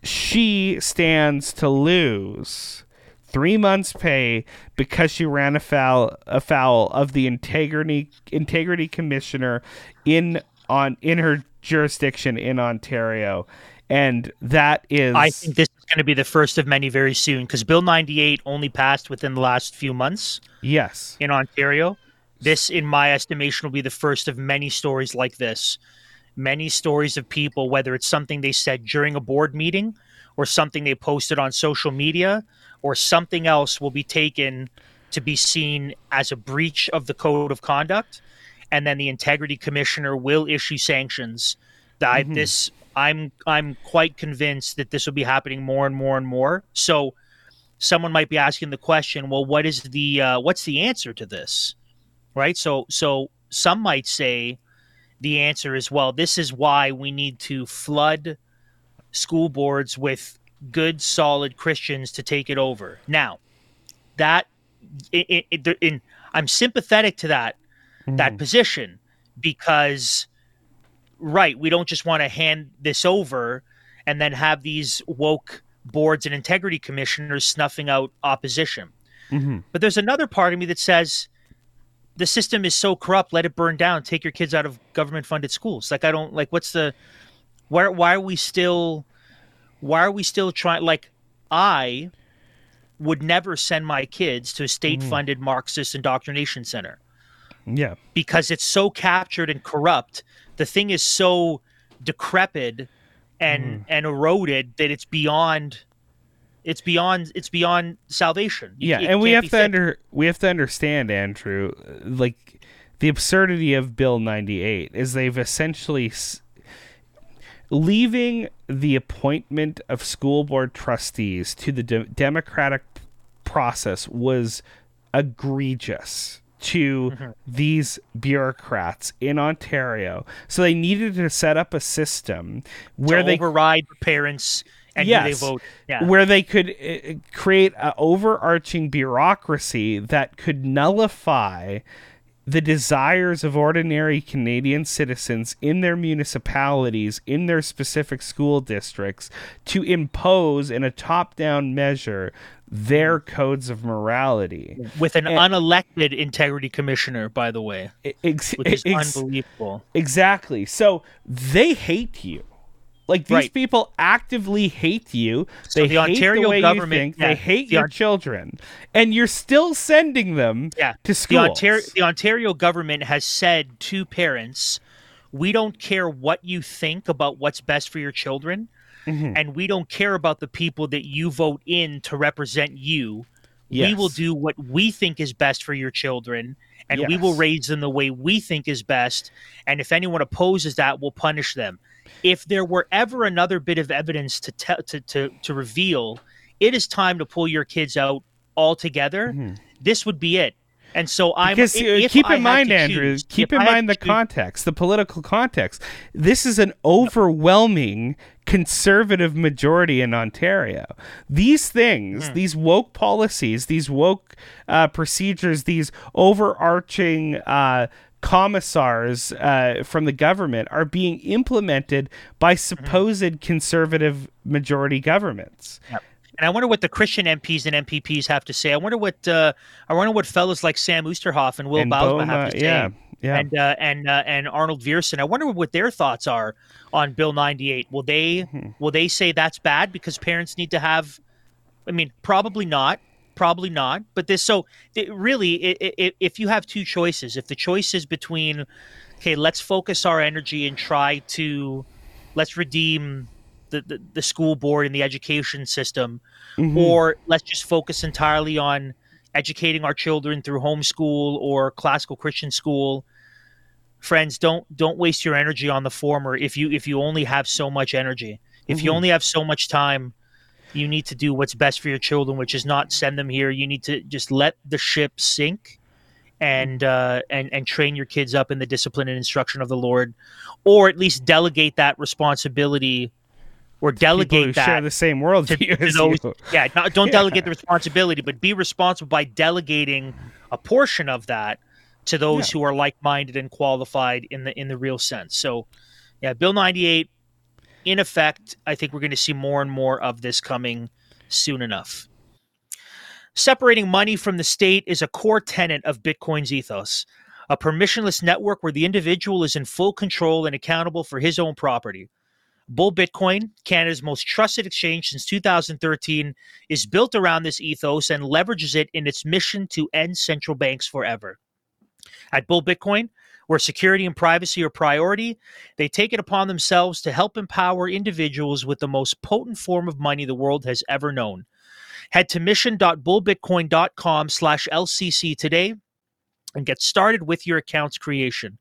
She stands to lose three months' pay because she ran afoul afoul of the integrity integrity commissioner in on in her jurisdiction in Ontario, and that is I think this is going to be the first of many very soon because Bill 98 only passed within the last few months yes, in Ontario. This, in my estimation, will be the first of many stories like this. Many stories of people, whether it's something they said during a board meeting or something they posted on social media or something else, will be taken to be seen as a breach of the code of conduct. And then the integrity commissioner will issue sanctions. That I- this, I'm, I'm quite convinced that this will be happening more and more and more. So, someone might be asking the question, well, what is the, uh, what's the answer to this? right so so some might say the answer is well this is why we need to flood school boards with good solid christians to take it over now that in, I'm sympathetic to that Mm-hmm. that position because right we don't just want to hand this over and then have these woke boards and integrity commissioners snuffing out opposition. Mm-hmm. but there's another part of me that says the system is so corrupt let it burn down. Take your kids out of government funded schools. Like i don't like what's the why why are we still why are we still trying like i would never send my kids to a state funded marxist indoctrination center Yeah. because it's so captured and corrupt. The thing is so decrepit and Mm-hmm. and eroded that it's beyond it's beyond it's beyond salvation. Yeah, it and we have to fixed. under we have to understand, Andrew, like the absurdity of Bill 98 is they've essentially s- leaving the appointment of school board trustees to the de- democratic process was egregious to Mm-hmm. these bureaucrats in Ontario. So they needed to set up a system where to they override the parents and Yes. they vote. Yeah. where they could uh, create an overarching bureaucracy that could nullify the desires of ordinary Canadian citizens in their municipalities, in their specific school districts, to impose in a top down measure their mm. codes of morality. with an and- unelected integrity commissioner, by the way, Ex- which is ex- unbelievable. Exactly. So they hate you. Like these Right. people actively hate you. So they the hate Ontario the way government- you think. yeah, they hate the your children, and you're still sending them Yeah. to The schools. Ontario, the Ontario government has said to parents, we don't care what you think about what's best for your children, Mm-hmm. and we don't care about the people that you vote in to represent you. We will do what we think is best for your children, and we will raise them the way we think is best. And if anyone opposes that, we'll punish them. If there were ever another bit of evidence to tell to, to to reveal, it is time to pull your kids out altogether. This would be it. And so I'm Because uh, if keep in mind, Andrew, choose- keep in I mind the choose- context, the political context. This is an overwhelming conservative majority in Ontario. These things, Hmm. these woke policies, these woke uh, procedures, these overarching uh, commissars uh, from the government are being implemented by Hmm. supposed conservative majority governments. And I wonder what the Christian MPs and MPPs have to say. I wonder what uh, I wonder what fellows like Sam Oosterhoff and Will And Bouma have to say. yeah, yeah. And uh, and uh, and Arnold Viersen. I wonder what their thoughts are on Bill 98. Will they Mm-hmm. will they say that's bad because parents need to have I mean, probably not. Probably not. But this so it, really i i if you have two choices, if the choice is between okay, let's focus our energy and try to let's redeem the, the, the school board and the education system, mm-hmm. or let's just focus entirely on educating our children through homeschool or classical Christian school. Friends, don't don't waste your energy on the former if you if you only have so much energy. If you mm-hmm. only have so much time, you need to do what's best for your children, which is not send them here. You need to just let the ship sink mm-hmm. and uh, and and train your kids up in the discipline and instruction of the Lord, or at least delegate that responsibility, or delegate that share the same worldview to as those, yeah, not, don't Yeah. delegate the responsibility, but be responsible by delegating a portion of that to those Yeah. who are like-minded and qualified in the in the real sense. So, yeah, Bill 98 in effect, I think we're going to see more and more of this coming soon enough. Separating money from the state is a core tenet of Bitcoin's ethos, a permissionless network where the individual is in full control and accountable for his own property. Bull Bitcoin, Canada's most trusted exchange since 2013, is built around this ethos and leverages it in its mission to end central banks forever. At Bull Bitcoin, where security and privacy are priority, they take it upon themselves to help empower individuals with the most potent form of money the world has ever known. Head to mission.bullbitcoin.com slash LCC today and get started with your account's creation.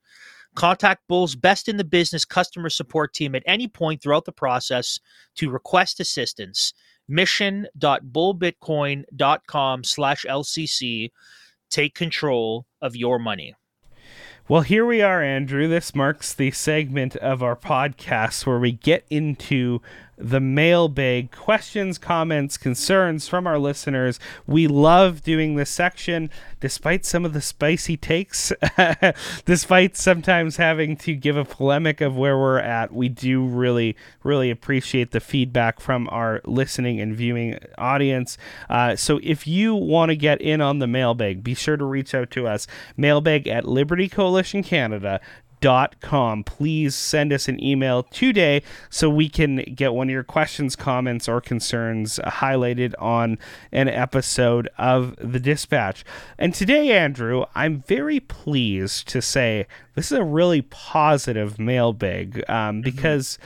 Contact Bull's best in the business customer support team at any point throughout the process to request assistance. Mission.bullbitcoin.com slash LCC. Take control of your money. Well, here we are, Andrew. This marks the segment of our podcast where we get into the mailbag questions, comments, concerns from our listeners. We love doing this section despite some of the spicy takes, despite sometimes having to give a polemic of where we're at. We do really, really appreciate the feedback from our listening and viewing audience. Uh, so if you want to get in on the mailbag, be sure to reach out to us. Mailbag at Liberty Coalition Canada com. Please send us an email today so we can get one of your questions, comments, or concerns highlighted on an episode of the Dispatch. And today, Andrew, I'm very pleased to say this is a really positive mailbag um, mm-hmm. because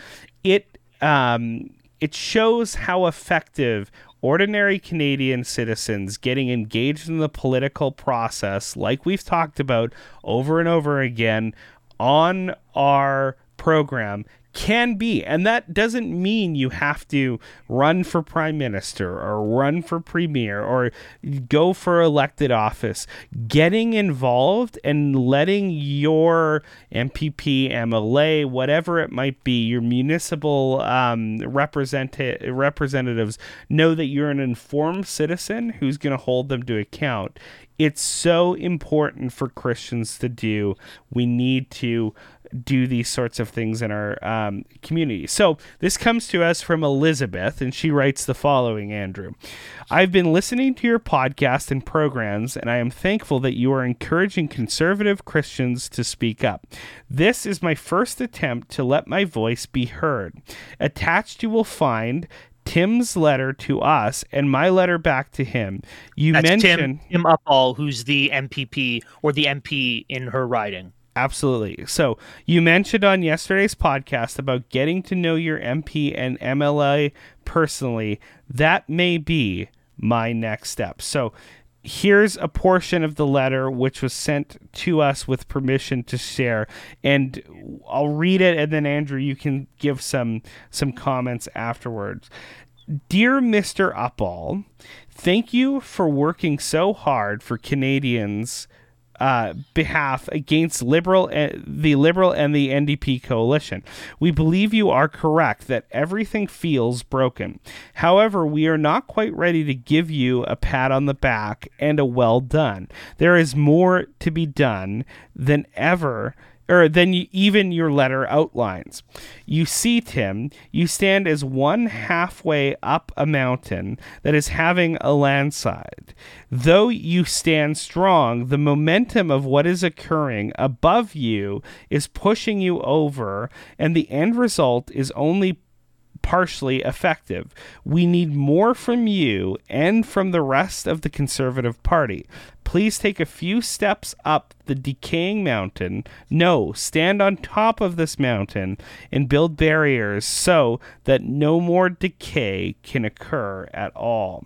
it um, it shows how effective ordinary Canadian citizens getting engaged in the political process, like we've talked about over and over again, on our program can be. And that doesn't mean you have to run for prime minister or run for premier or go for elected office. Getting involved and letting your MPP, MLA, whatever it might be, your municipal um, represent- representatives know that you're an informed citizen who's going to hold them to account it's so important for Christians to do. We need to do these sorts of things in our um, community. So this comes to us from Elizabeth, and she writes the following Andrew. I've been listening to your podcast and programs, and I am thankful that you are encouraging conservative Christians to speak up. This is my first attempt to let my voice be heard. Attached, you will find Tim's letter to us and my letter back to him. You That's mentioned Tim, Tim Uppal, who's the MPP or the MP in her riding. Absolutely. So you mentioned on yesterday's podcast about getting to know your MP and MLA personally. That may be my next step. So here's a portion of the letter which was sent to us with permission to share and I'll read it and then Andrew you can give some some comments afterwards. Dear Mr. Uppal, thank you for working so hard for Canadians uh, behalf against liberal uh, the liberal and the NDP coalition. We believe you are correct that everything feels broken. However, we are not quite ready to give you a pat on the back and a well done. There is more to be done than ever or than you, even your letter outlines. You see, Tim, you stand as one halfway up a mountain that is having a landslide. Though you stand strong, the momentum of what is occurring above you is pushing you over, and the end result is only partially effective. We need more from you and from the rest of the Conservative Party. Please take a few steps up the decaying mountain. No, stand on top of this mountain and build barriers so that no more decay can occur at all.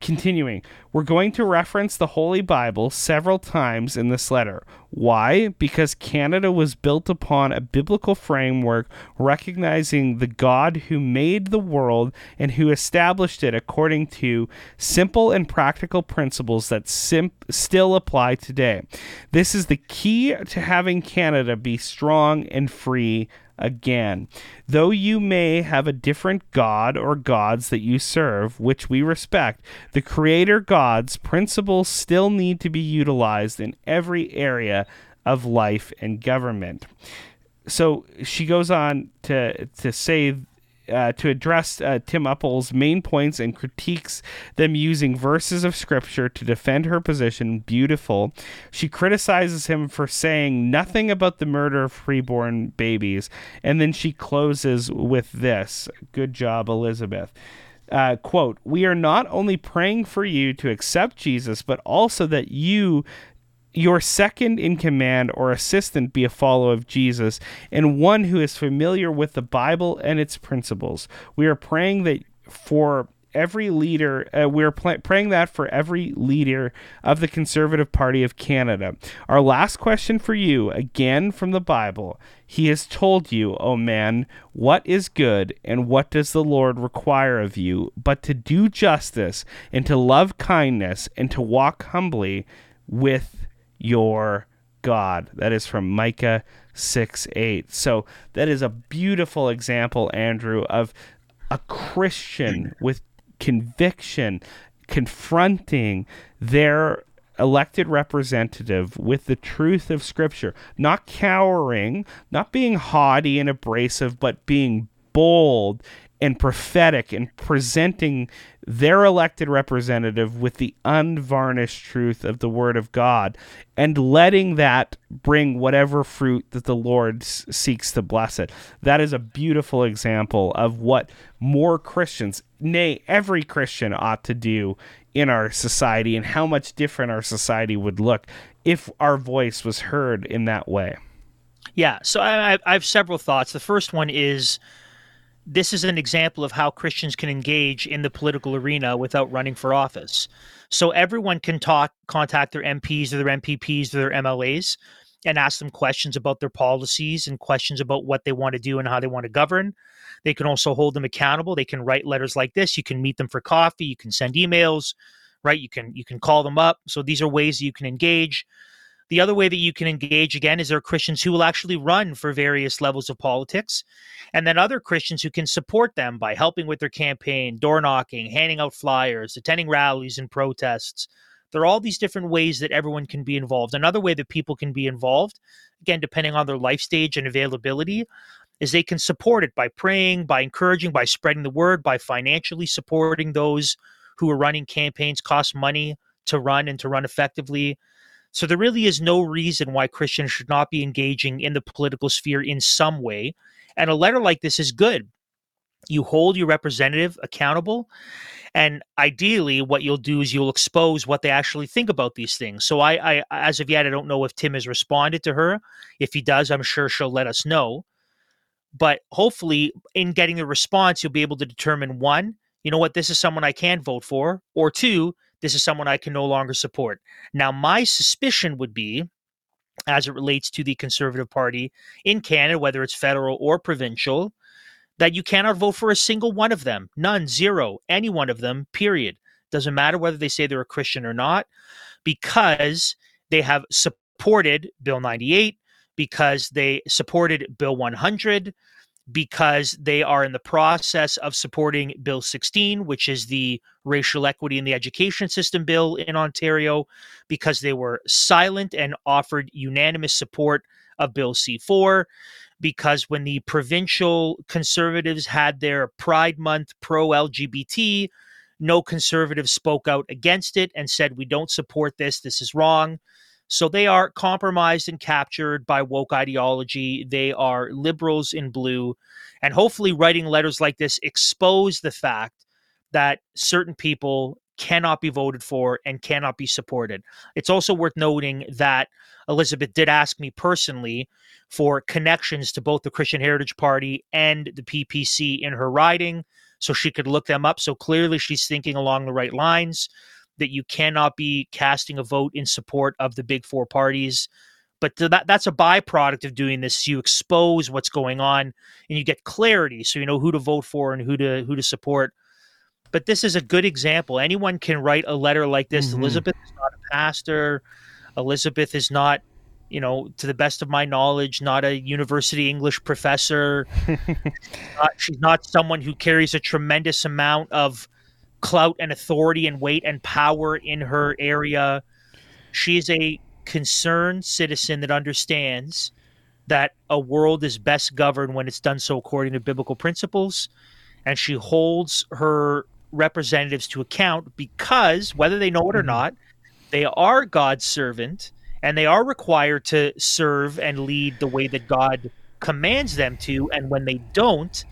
Continuing, we're going to reference the Holy Bible several times in this letter. Why? Because Canada was built upon a biblical framework recognizing the God who made the world and who established it according to simple and practical principles that sim- still apply today. This is the key to having Canada be strong and free again. Though you may have a different god or gods that you serve, which we respect, the Creator God's principles still need to be utilized in every area of life and government. So she goes on to to say uh, to address uh, Tim Uppal's main points and critiques them using verses of scripture to defend her position. Beautiful. She criticizes him for saying nothing about the murder of preborn babies, and then she closes with this Good job, Elizabeth. Uh, quote, We are not only praying for you to accept Jesus, but also that you your second in command or assistant be a follower of Jesus and one who is familiar with the Bible and its principles. We are praying that for every leader, uh, we're pl- praying that for every leader of the Conservative Party of Canada. Our last question for you, again from the Bible. He has told you, O oh man, what is good and what does the Lord require of you, but to do justice and to love kindness and to walk humbly with your God. That is from Micah 6 8. So that is a beautiful example, Andrew, of a Christian with conviction confronting their elected representative with the truth of Scripture, not cowering, not being haughty and abrasive, but being bold and prophetic and presenting their elected representative with the unvarnished truth of the Word of God and letting that bring whatever fruit that the Lord s- seeks to bless it. That is a beautiful example of what more Christians, nay, every Christian, ought to do in our society and how much different our society would look if our voice was heard in that way. Yeah, so I, I have several thoughts. The first one is this is an example of how Christians can engage in the political arena without running for office. So everyone can talk, contact their MPs or their MPPs or their MLAs and ask them questions about their policies and questions about what they want to do and how they want to govern. They can also hold them accountable. They can write letters like this. You can meet them for coffee. You can send emails, right? You can you can call them up. So these are ways you can engage. The other way that you can engage again is there are Christians who will actually run for various levels of politics, and then other Christians who can support them by helping with their campaign, door knocking, handing out flyers, attending rallies and protests. There are all these different ways that everyone can be involved. Another way that people can be involved, again, depending on their life stage and availability, is they can support it by praying, by encouraging, by spreading the word, by financially supporting those who are running campaigns, cost money to run and to run effectively. So there really is no reason why Christians should not be engaging in the political sphere in some way. And a letter like this is good. You hold your representative accountable. And ideally, what you'll do is you'll expose what they actually think about these things. So I, I as of yet, I don't know if Tim has responded to her. If he does, I'm sure she'll let us know. But hopefully, in getting the response, you'll be able to determine one, you know what, this is someone I can vote for, or two, this is someone I can no longer support. Now, my suspicion would be, as it relates to the Conservative Party in Canada, whether it's federal or provincial, that you cannot vote for a single one of them. None, zero, any one of them, period. Doesn't matter whether they say they're a Christian or not, because they have supported Bill 98, because they supported Bill 100, because they are in the process of supporting Bill 16, which is the racial equity in the education system bill in Ontario, because they were silent and offered unanimous support of Bill C4, because when the provincial conservatives had their Pride Month pro LGBT, no conservatives spoke out against it and said, We don't support this, this is wrong. So they are compromised and captured by woke ideology. They are liberals in blue. And hopefully, writing letters like this expose the fact that certain people cannot be voted for and cannot be supported. It's also worth noting that Elizabeth did ask me personally for connections to both the Christian Heritage Party and the PPC in her riding so she could look them up. So clearly, she's thinking along the right lines that you cannot be casting a vote in support of the big four parties. But that that's a byproduct of doing this. You expose what's going on and you get clarity so you know who to vote for and who to who to support. But this is a good example. Anyone can write a letter like this. Mhm. Elizabeth is not a pastor. Elizabeth is not, you know, to the best of my knowledge, not a university English professor. Uh, she's not someone who carries a tremendous amount of clout and authority and weight and power in her area. She is a concerned citizen that understands that a world is best governed when it's done so according to biblical principles. And she holds her representatives to account because, whether they know it or Mhm. not, they are God's servant and they are required to serve and lead the way that God commands them to. And when they don't,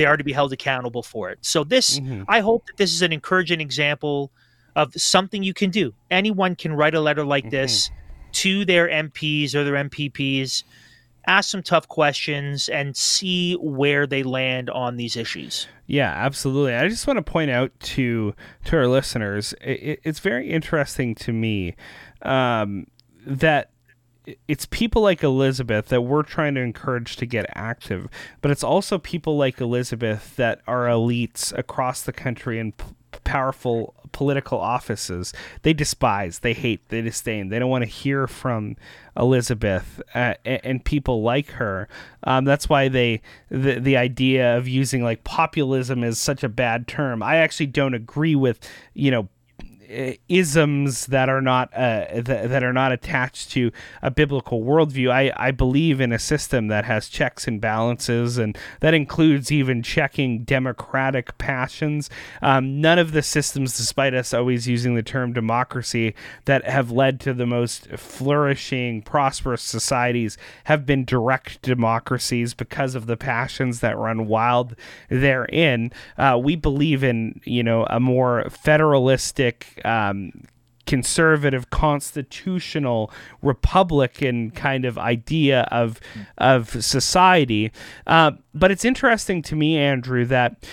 they are to be held accountable for it. So, this, Mhm. I hope that this is an encouraging example of something you can do. Anyone can write a letter like this to their MPs or their MPPs, ask some tough questions, and see where they land on these issues. Yeah, absolutely. I just want to point out to to our listeners, it, it's very interesting to me um, that it's people like Elizabeth that we're trying to encourage to get active, but it's also people like Elizabeth that are elites across the country and p- powerful political offices, they despise, they hate, they disdain. They don't want to hear from Elizabeth uh, and, and, people like her. Um, that's why they the the idea of using like populism is such a bad term. I actually don't agree with you know isms that are not uh, th- that are not attached to a biblical worldview. I, I believe in a system that has checks and balances, and that includes even checking democratic passions. Um, none of the systems, despite us always using the term democracy, that have led to the most flourishing, prosperous societies have been direct democracies because of the passions that run wild therein. Uh, we believe in you know a more federalistic um, conservative constitutional republican kind of idea of of society. Uh, but it's interesting to me andrew that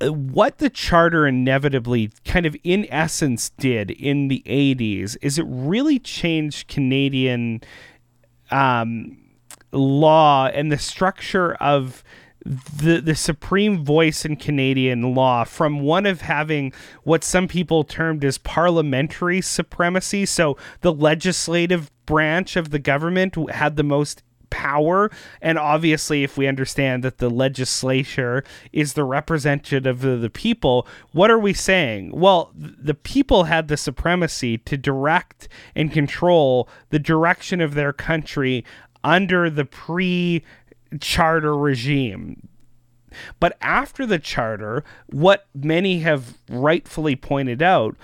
uh, what the charter inevitably kind of in essence did in the 80s is it really changed canadian um, law and the structure of the the supreme voice in Canadian law from one of having what some people termed as parliamentary supremacy. So the legislative branch of the government had the most power. And obviously if we understand that the legislature is the representative of the people what are we saying? Well the people had the supremacy to direct and control the direction of their country under the pre charter regime. But after the charter, what many have rightfully pointed out,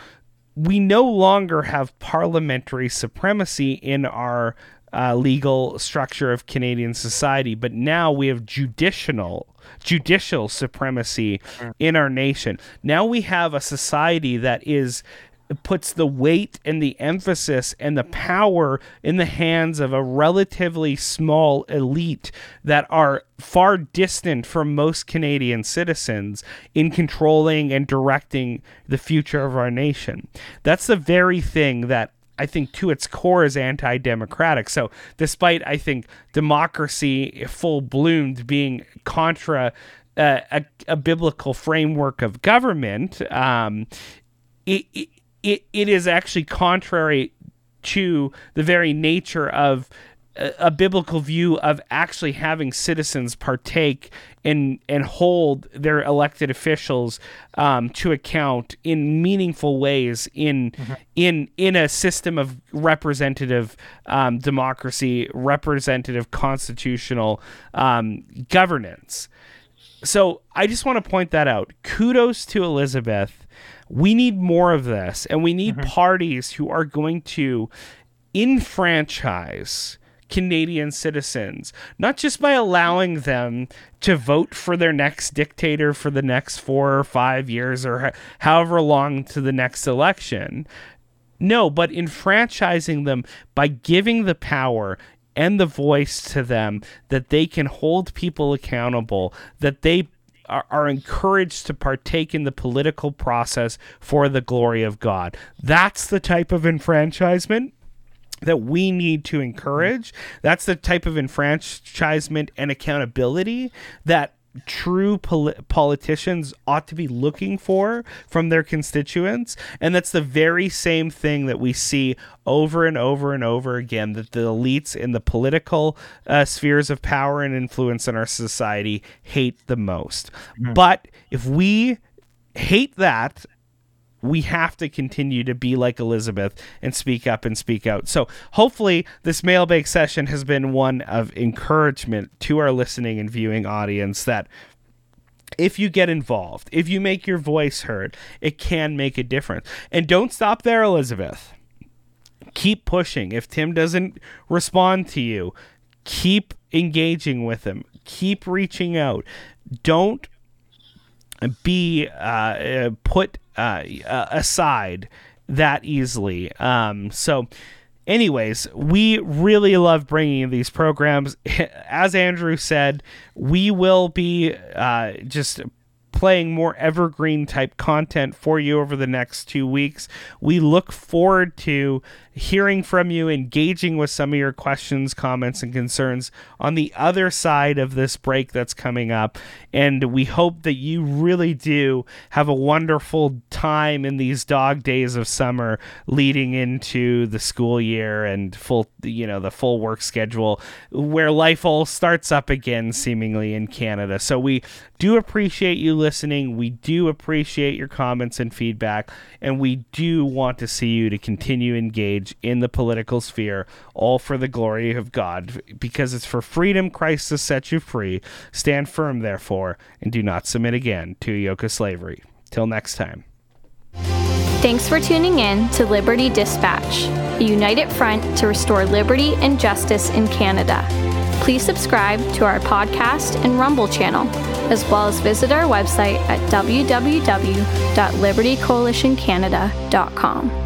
we no longer have parliamentary supremacy in our uh, legal structure of Canadian society, but now we have judicial judicial supremacy in our nation. Now we have a society that is puts the weight and the emphasis and the power in the hands of a relatively small elite that are far distant from most Canadian citizens in controlling and directing the future of our nation. That's the very thing that I think to its core is anti democratic. So, despite I think democracy full bloomed being contra uh, a, a, biblical framework of government, um, it, it it, it is actually contrary to the very nature of a, a biblical view of actually having citizens partake and and hold their elected officials um, to account in meaningful ways in mm-hmm. in in a system of representative um, democracy, representative constitutional um, governance. So I just want to point that out. Kudos to Elizabeth we need more of this, and we need mm-hmm. parties who are going to enfranchise Canadian citizens, not just by allowing them to vote for their next dictator for the next four or five years or however long to the next election. No, but enfranchising them by giving the power and the voice to them that they can hold people accountable, that they are, are encouraged to partake in the political process for the glory of God. That's the type of enfranchisement that we need to encourage. That's the type of enfranchisement and accountability that true pol- politicians ought to be looking for from their constituents. And that's the very same thing that we see over and over and over again that the elites in the political uh, spheres of power and influence in our society hate the most. Mm-hmm. But if we hate that we have to continue to be like Elizabeth and speak up and speak out. So hopefully this mailbag session has been one of encouragement to our listening and viewing audience that if you get involved, if you make your voice heard, it can make a difference. And don't stop there, Elizabeth. Keep pushing. If Tim doesn't respond to you, keep engaging with him. Keep reaching out. Don't be uh, put uh, aside that easily. Um, so, anyways, we really love bringing these programs. As Andrew said, we will be uh, just playing more evergreen type content for you over the next two weeks. We look forward to hearing from you, engaging with some of your questions, comments, and concerns on the other side of this break that's coming up. And we hope that you really do have a wonderful time in these dog days of summer leading into the school year and full, you know, the full work schedule where life all starts up again, seemingly in Canada. So we do appreciate you listening. We do appreciate your comments and feedback. And we do want to see you to continue engage in the political sphere, all for the glory of God, because it's for freedom Christ has set you free. Stand firm, therefore, and do not submit again to a yoke of slavery. Till next time. Thanks for tuning in to Liberty Dispatch, a united front to restore liberty and justice in Canada. Please subscribe to our podcast and Rumble channel, as well as visit our website at www.libertycoalitioncanada.com.